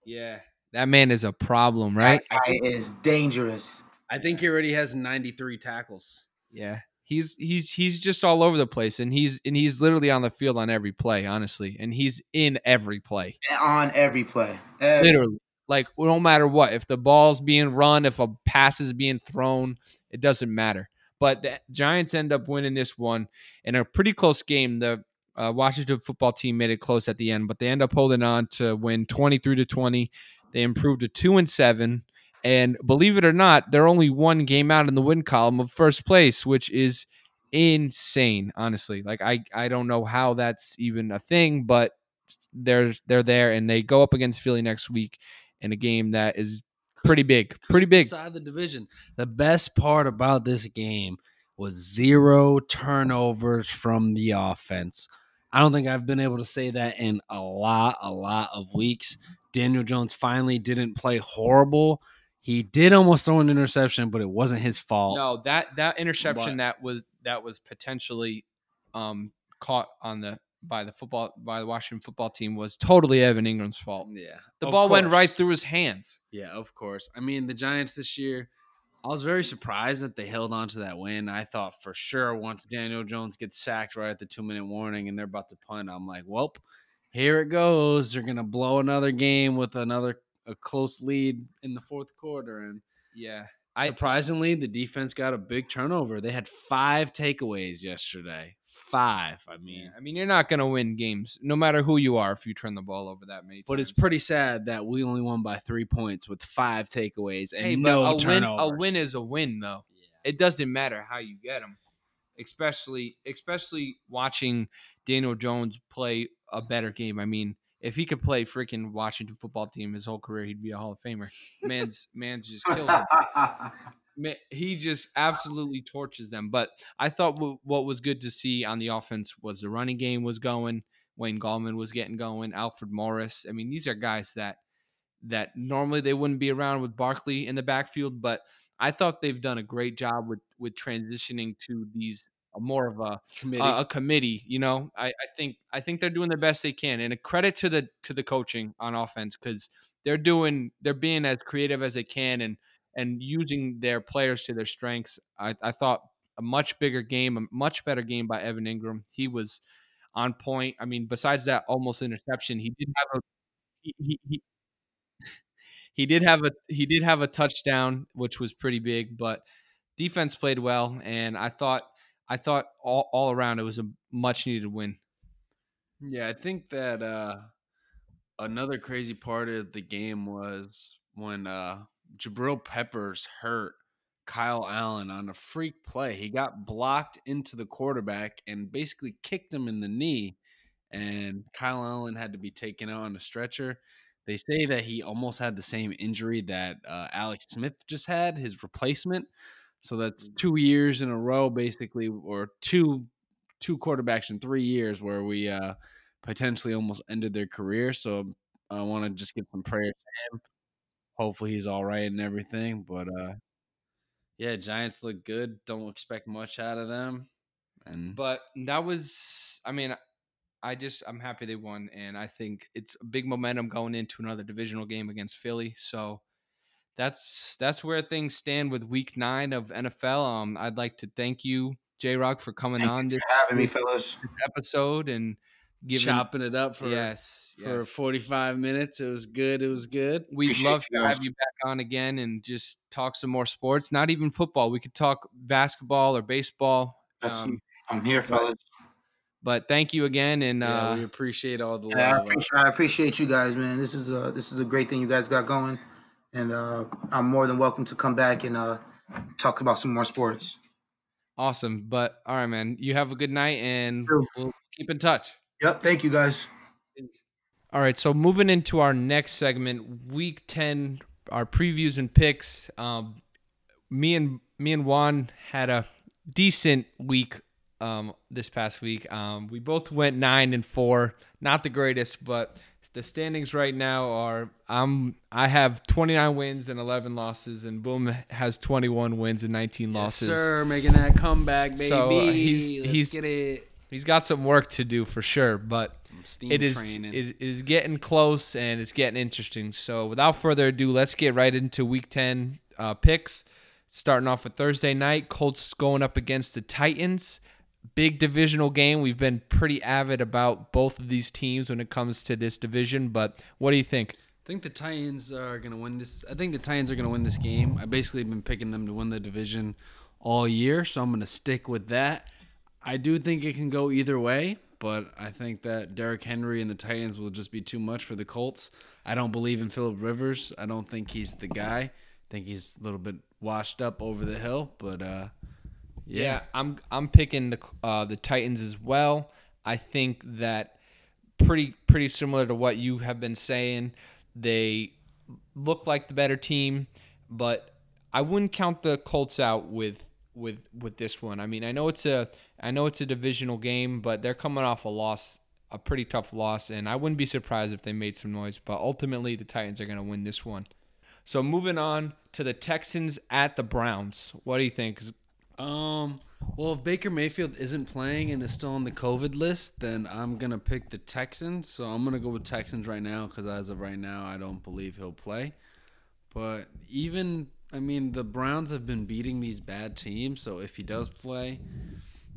Yeah, that man is a problem, right? That guy is dangerous. I think he already has ninety three tackles. Yeah, he's he's he's just all over the place, and he's and he's literally on the field on every play, honestly, and he's in every play, On every play. Every- literally. Like no matter what, if the ball's being run, if a pass is being thrown, it doesn't matter. But the Giants end up winning this one in a pretty close game. The uh, Washington football team made it close at the end, but they end up holding on to win twenty three to twenty. They improved to two and seven, and believe it or not, they're only one game out in the win column of first place, which is insane. Honestly, like I I don't know how that's even a thing, but they're they're there, and they go up against Philly next week in a game that is pretty big, pretty big. Inside the division. The best part about this game was zero turnovers from the offense. I don't think I've been able to say that in a lot, a lot of weeks. Daniel Jones finally didn't play horrible. He did almost throw an interception, but it wasn't his fault. No, that that interception But- that was that was potentially um caught on the by the football by the Washington football team was totally Evan Engram's fault. Yeah. The ball went right through his hands. Yeah, of course. I mean, the Giants this year, I was very surprised that they held on to that win. I thought for sure once Daniel Jones gets sacked right at the two minute warning and they're about to punt, I'm like, well, here it goes. They're gonna blow another game with another a close lead in the fourth quarter. And Yeah. surprisingly, the defense got a big turnover. They had five takeaways yesterday. Five. I mean, Yeah, I mean, you're not going to win games, no matter who you are, if you turn the ball over that many. but it's pretty sad that we only won by three points with five takeaways and Hey, no a win, turnovers. a win is a win, though. Yeah. It doesn't matter how you get them, especially especially watching Daniel Jones play a better game. I mean, if he could play freaking Washington football team his whole career, he'd be a Hall of Famer. Man's man's just killed it. He just absolutely torches them. But I thought w- what was good to see on the offense was the running game was going. Wayne Gallman was getting going. Alfred Morris. I mean, these are guys that that normally they wouldn't be around with Barkley in the backfield. But I thought they've done a great job with with transitioning to these more of a committee. a, a committee. You know, I, I think I think they're doing the best they can, and a credit to the to the coaching on offense because they're doing they're being as creative as they can and and using their players to their strengths. I, I thought a much bigger game, a much better game by Evan Engram. He was on point. I mean, besides that almost interception, he did have a he, he, he, he did have a he did have a touchdown, which was pretty big, but defense played well, and I thought I thought all, all around it was a much needed win. Yeah, I think that uh another crazy part of the game was when uh Jabril Peppers hurt Kyle Allen on a freak play. He got blocked into the quarterback and basically kicked him in the knee and Kyle Allen had to be taken out on a stretcher. They say that he almost had the same injury that uh, Alex Smith just had, his replacement. So that's two years in a row, basically, or two two quarterbacks in three years where we uh, potentially almost ended their career. So I want to just give some prayers to him. Hopefully he's all right and everything. But uh, yeah, Giants look good. Don't expect much out of them. And But that was, I mean, I just I'm happy they won, and I think it's a big momentum going into another divisional game against Philly. So that's that's where things stand with Week Nine of NFL. Um, I'd like to thank you, J Rock, for coming Thank on you this for having me, fellas. episode and giving. chopping it up for yes, for yes. 45 minutes. It was good. It was good. We'd Appreciate love to have you back on again and just talk some more sports. Not even football. We could talk basketball or baseball. That's- Um, I'm here, fellas. But thank you again, and Yeah, uh, we appreciate all the love. Yeah, I appreciate, I appreciate you guys, man. This is a this is a great thing you guys got going, and uh, I'm more than welcome to come back and uh, talk about some more sports. awesome. But all right, man, you have a good night, and Sure. we'll keep in touch. Yep, thank you guys. All right, so moving into our next segment, week ten, our previews and picks. Um, me and me and Juan had a decent week um, this past week. Um, we both went nine and four, not the greatest, but the standings right now are I'm I have 29 wins and 11 losses, and Boom has 21 wins and 19 losses. Yes, sir, making that comeback, baby. So, uh, he's- Let's he's- get it. He's got some work to do for sure, but steam it is training. it is getting close and it's getting interesting. So without further ado, let's get right into Week Ten uh, picks. Starting off with Thursday night, Colts going up against the Titans. Big divisional game. We've been pretty avid about both of these teams when it comes to this division. But what do you think? I think the Titans are gonna win this. I think the Titans are gonna win this game. I basically have been picking them to win the division all year, so I'm gonna stick with that. I do think it can go either way, but I think that Derrick Henry and the Titans will just be too much for the Colts. I don't believe in Philip Rivers. I don't think he's the guy. I think he's a little bit washed up over the hill, but uh, Yeah, yeah, I'm I'm picking the uh, the Titans as well. I think that pretty pretty similar to what you have been saying. They look like the better team, but I wouldn't count the Colts out with with with this one. I mean, I know it's a I know it's a divisional game, but they're coming off a loss, a pretty tough loss, and I wouldn't be surprised if they made some noise. But ultimately, the Titans are going to win this one. So moving on to the Texans at the Browns. What do you think? Um. Well, if Baker Mayfield isn't playing and is still on the COVID list, then I'm gonna pick the Texans. So I'm gonna go with Texans right now because as of right now, I don't believe he'll play. But even, I mean, the Browns have been beating these bad teams. So if he does play,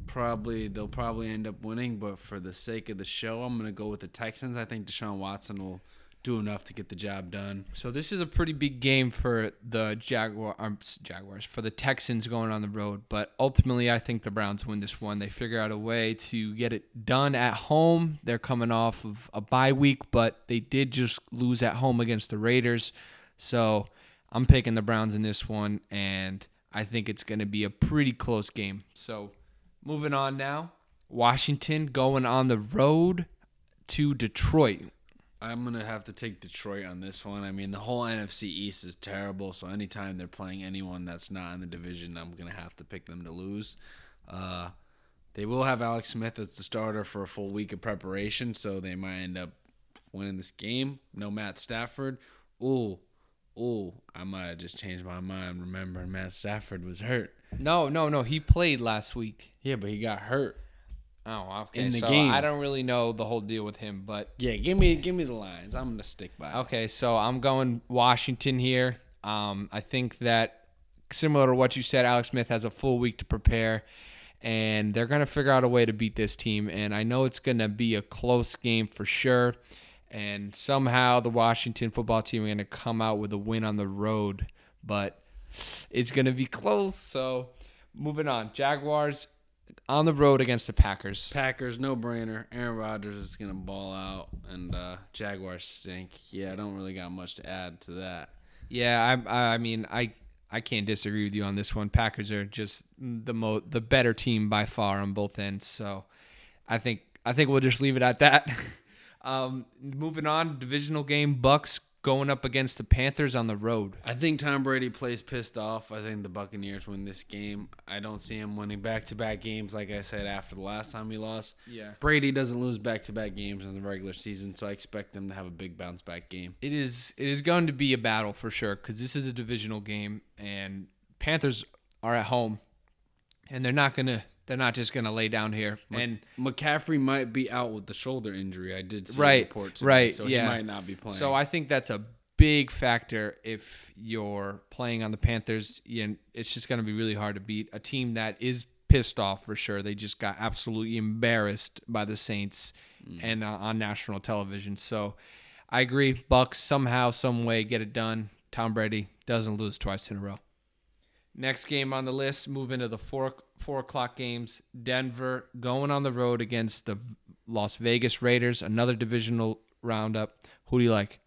probably they'll probably end up winning. But for the sake of the show, I'm gonna go with the Texans. I think Deshaun Watson will do enough to get the job done. So this is a pretty big game for the Jaguar, um, Jaguars, for the Texans going on the road. But ultimately, I think the Browns win this one. They figure out a way to get it done at home. They're coming off of a bye week, but they did just lose at home against the Raiders. So I'm picking the Browns in this one, and I think it's going to be a pretty close game. So moving on now, Washington going on the road to Detroit. I'm gonna have to take Detroit on this one. I mean, the whole NFC East is terrible, so anytime they're playing anyone that's not in the division, I'm gonna have to pick them to lose. Uh, they will have Alex Smith as the starter for a full week of preparation, so they might end up winning this game. No Matt Stafford. Ooh, ooh, I might have just changed my mind. Remembering Matt Stafford was hurt. No, no, no. He played last week. Yeah, but he got hurt. Oh, okay. In the so game. I don't really know the whole deal with him, but Yeah, give me give me the lines. I'm gonna stick by. it. okay. So I'm going Washington here. Um, I think that similar to what you said, Alex Smith has a full week to prepare, and they're gonna figure out a way to beat this team. And I know it's gonna be a close game for sure. And somehow the Washington football team are gonna come out with a win on the road, but it's gonna be close. So moving on, Jaguars on the road against the Packers. Packers, no brainer. Aaron Rodgers is gonna ball out, and uh, Jaguars stink. Yeah, I don't really got much to add to that. Yeah, I I mean I I can't disagree with you on this one. Packers are just the mo the better team by far on both ends. So I think I think we'll just leave it at that. um, moving on, divisional game, Bucks going up against the Panthers on the road. I think Tom Brady plays pissed off. I think the Buccaneers win this game. I don't see him winning back-to-back games, like I said after the last time he lost. Yeah. Brady doesn't lose back-to-back games in the regular season, so I expect them to have a big bounce-back game. It is it is going to be a battle for sure because this is a divisional game and Panthers are at home and they're not gonna they're not just gonna lay down here and McCaffrey might be out with the shoulder injury. I did see Right, a report today, right, so yeah. he might not be playing. So I think that's a big factor if you're playing on the Panthers. It's just going to be really hard to beat a team that is pissed off for sure. They just got absolutely embarrassed by the Saints and uh, on national television. So I agree. Bucks somehow, some way get it done. Tom Brady doesn't lose twice in a row. Next game on the list, move into the four four o'clock games. Denver going on the road against the Las Vegas Raiders, another divisional roundup. Who do you like?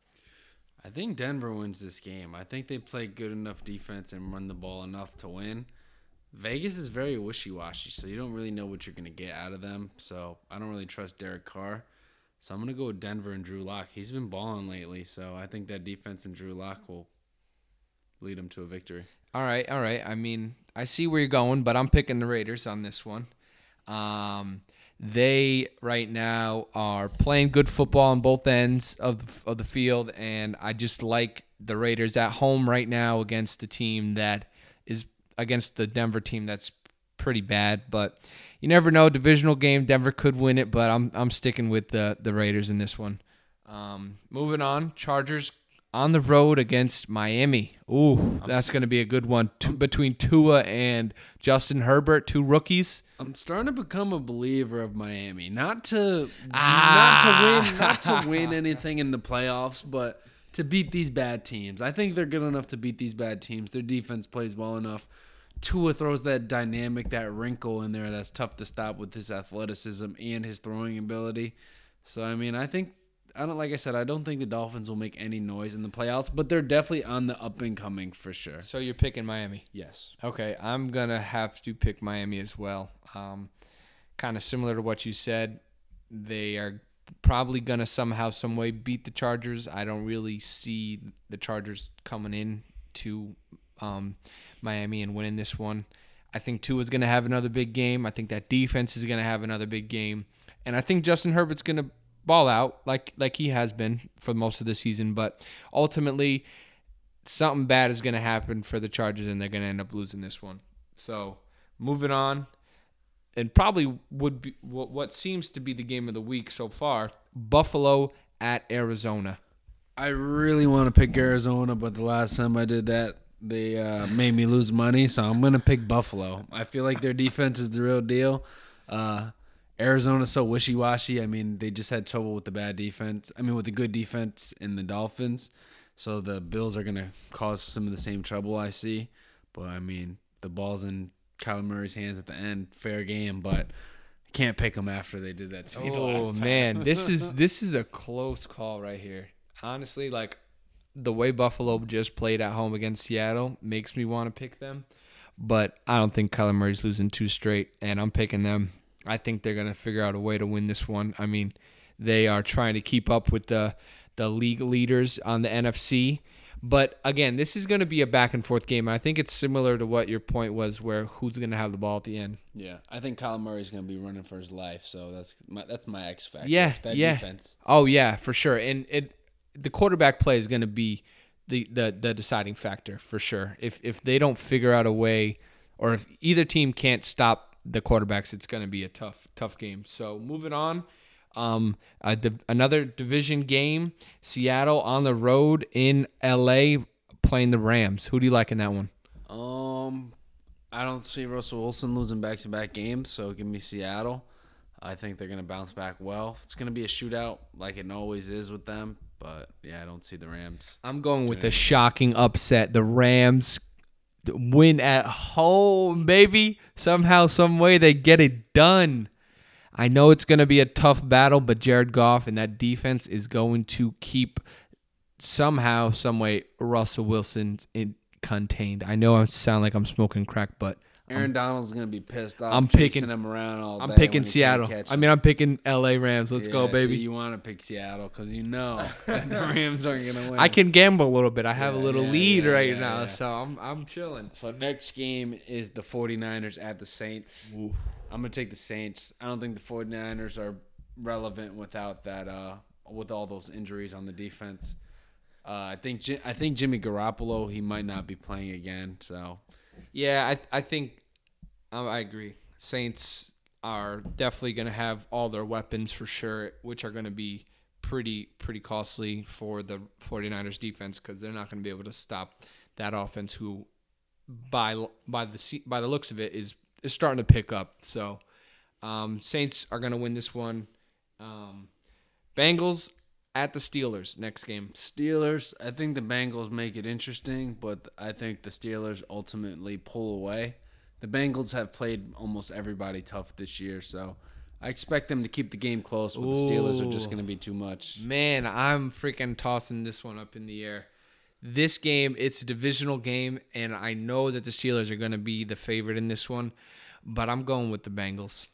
I think Denver wins this game. I think they play good enough defense and run the ball enough to win. Vegas is very wishy washy, so you don't really know what you're going to get out of them. So I don't really trust Derek Carr. So I'm going to go with Denver and Drew Lock. He's been balling lately, so I think that defense and Drew Lock will lead him to a victory. All right, all right. I mean, I see where you're going, but I'm picking the Raiders on this one. Um, they right now are playing good football on both ends of the, of the field, and I just like the Raiders at home right now against the team that is against the Denver team that's pretty bad. But you never know. Divisional game, Denver could win it, but I'm I'm sticking with the the Raiders in this one. Um, moving on, Chargers on the road against Miami. Ooh, that's going to be a good one T- between Tua and Justin Herbert, two rookies. I'm starting to become a believer of Miami. Not to Ah. not to win not to win anything in the playoffs, but to beat these bad teams. I think they're good enough to beat these bad teams. Their defense plays well enough. Tua throws that dynamic, that wrinkle in there that's tough to stop with his athleticism and his throwing ability. So I mean, I think I don't like I said, I don't think the Dolphins will make any noise in the playoffs, but they're definitely on the up and coming for sure. So you're picking Miami. Yes. Okay, I'm gonna have to pick Miami as well. Um, kind of similar to what you said. They are probably gonna somehow, some way beat the Chargers. I don't really see the Chargers coming in to um, Miami and winning this one. I think Tua's gonna have another big game. I think that defense is gonna have another big game, and I think Justin Herbert's gonna ball out like like he has been for most of the season. But ultimately, something bad is going to happen for the Chargers, and they're going to end up losing this one. So, moving on, and probably would be what, seems to be the game of the week so far: Buffalo at Arizona. I really want to pick Arizona, but the last time I did that, they uh, made me lose money. So I'm gonna pick Buffalo. I feel like their defense is the real deal. Uh, Arizona's so wishy washy. I mean, they just had trouble with the bad defense. I mean, with the good defense in the Dolphins. So the Bills are gonna cause some of the same trouble I see. But I mean, the ball's in Kyler Murray's hands at the end. Fair game, but I can't pick them after they did that to me. Oh man, this is this is a close call right here. Honestly, like the way Buffalo just played at home against Seattle makes me want to pick them, but I don't think Kyler Murray's losing two straight, and I'm picking them. I think they're gonna figure out a way to win this one. I mean, they are trying to keep up with the the league leaders on the NFC. But again, this is going to be a back and forth game. I think it's similar to what your point was, where who's going to have the ball at the end. Yeah, I think Kyler Murray's going to be running for his life, so that's my that's my X factor. Yeah, that yeah. defense. Oh yeah, for sure. And it the quarterback play is going to be the, the the deciding factor for sure. If if they don't figure out a way, or if either team can't stop the quarterbacks, it's going to be a tough tough game. So moving on. Um, a div- another division game, Seattle on the road in LA playing the Rams. Who do you like in that one? Um, I don't see Russell Wilson losing back to back games, so give me Seattle. I think they're going to bounce back well. It's going to be a shootout like it always is with them, but yeah, I don't see the Rams. I'm going with the shocking upset. The Rams win at home, baby. Somehow, some way, they get it done. I know it's going to be a tough battle, but Jared Goff and that defense is going to keep somehow, some way, Russell Wilson in, contained. I know I sound like I'm smoking crack, but Aaron Donald's going to be pissed off. I'm picking- him around all day. I'm picking when he can't Seattle. I mean, I'm picking LA Rams. Let's go, Yeah, so baby. you want to pick Seattle because you know the Rams aren't going to win. I can gamble a little bit. I have a little yeah, lead yeah, right yeah, now, yeah. so I'm I'm chilling. So next game is the 49ers at the Saints. I'm going to take the Saints. I don't think the 49ers are relevant without that uh with all those injuries on the defense. Uh, I think I think Jimmy Garoppolo he might not be playing again. So Yeah, I I think I, I agree. Saints are definitely going to have all their weapons for sure, which are going to be pretty pretty costly for the 49ers defense cuz they're not going to be able to stop that offense who by by the by the looks of it is is starting to pick up. So um, Saints are going to win this one. Um, Bengals at the Steelers next game. Steelers. I think the Bengals make it interesting, but I think the Steelers ultimately pull away. The Bengals have played almost everybody tough this year, so I expect them to keep the game close, but the Steelers are just going to be too much. Man, I'm freaking tossing this one up in the air. This game, it's a divisional game, and I know that the Steelers are going to be the favorite in this one, but I'm going with the Bengals.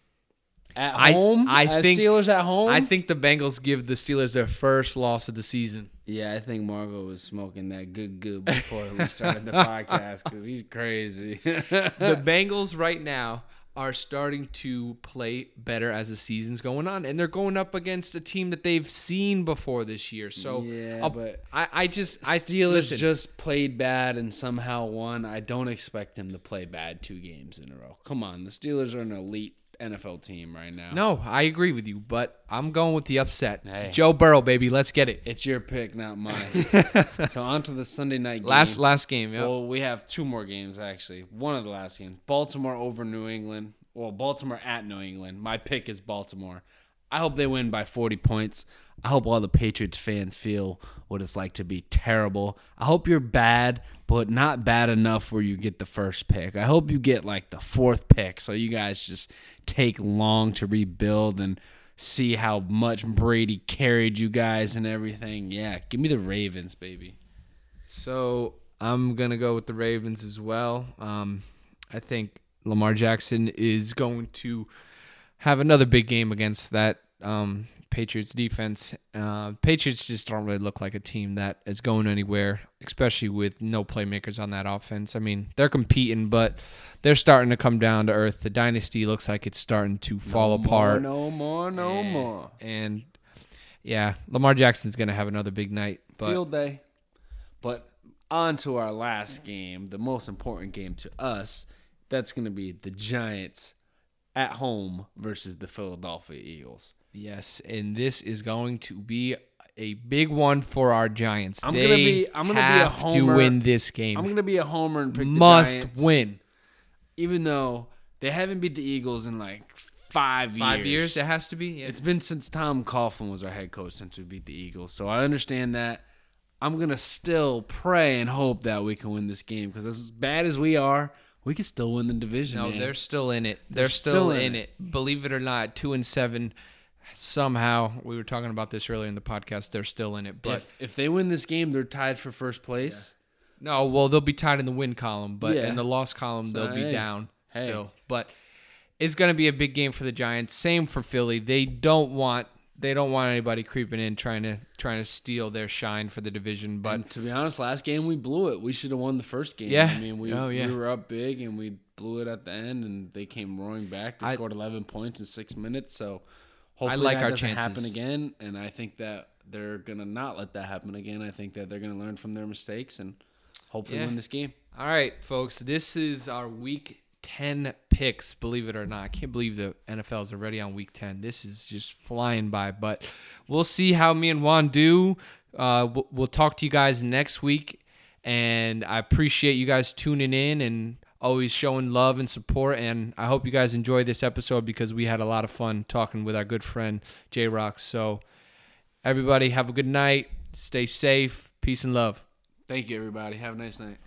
At I- home, I At think- Steelers at home. I think the Bengals give the Steelers their first loss of the season. yeah, I think Marco was smoking that good good before we started the podcast because he's crazy. the Bengals right now are starting to play better as the season's going on, and they're going up against a team that they've seen before this year. So Yeah, I'll- but I, I just I Steelers listen, just played bad and somehow won. I don't expect them to play bad two games in a row. Come on, the Steelers are an elite NFL team right now. No, I agree with you, but I'm going with the upset. Hey. Joe Burrow, baby, let's get it. It's your pick, not mine. so on to the Sunday night game. last last game, yeah. Well, we have two more games actually. One of the last games, Baltimore over New England. Well, Baltimore at New England. My pick is Baltimore. I hope they win by 40 points. I hope all the Patriots fans feel what it's like to be terrible. I hope you're bad, but not bad enough where you get the first pick. I hope you get like the fourth pick so you guys just take long to rebuild and see how much Brady carried you guys and everything. Yeah, give me the Ravens, baby. So I'm gonna go with the Ravens as well. Um, I think Lamar Jackson is going to have another big game against that um, Patriots defense. Uh, Patriots just don't really look like a team that is going anywhere, especially with no playmakers on that offense. I mean, they're competing, but they're starting to come down to earth. The dynasty looks like it's starting to fall No apart. More, no more, no and, more. And yeah, Lamar Jackson's gonna have another big night. But Field day. But on to our last game, the most important game to us. That's going to be the Giants at home versus the Philadelphia Eagles. Yes, and this is going to be a big one for our Giants. I'm they gonna be- I'm gonna be a homer. to win this game. I'm going to be a homer and pick Must the Giants. win. Even though they haven't beat the Eagles in like five, Five years. years, it has to be. Yeah. It's been since Tom Coughlin was our head coach since we beat the Eagles. So I understand that. I'm gonna still pray and hope that we can win this game because as bad as we are, we could still win the division. no, man. they're still in it. They're, They're still, still in, in it. Believe it or not, two and seven. Somehow, we were talking about this earlier in the podcast. They're still in it, but if if they win this game, they're tied for first place. no. Well, they'll be tied in the win column, but Yeah. in the loss column, So, they'll be hey, down hey. still. But it's going to be a big game for the Giants. Same for Philly. They don't want they don't want anybody creeping in trying to trying to steal their shine for the division. But And to be honest, last game we blew it. We should have won the first game. Yeah. I mean we Oh, yeah. we were up big and we blew it at the end, and they came roaring back. They I- scored 11 points in six minutes. So hopefully like that our doesn't happen chances. again. And I think that they're gonna not let that happen again. I think that they're gonna learn from their mistakes and hopefully Yeah. win this game. All right, folks, this is our week 10 picks, believe it or not. I can't believe the NFL is already on week 10. This is just flying by, but we'll see how me and Juan do. Uh, we'll, we'll talk to you guys next week, and I appreciate you guys tuning in and always showing love and support. And I hope you guys enjoyed this episode because we had a lot of fun talking with our good friend J Rock. So, everybody, have a good night. Stay safe. Peace and love. Thank you, everybody. Have a nice night.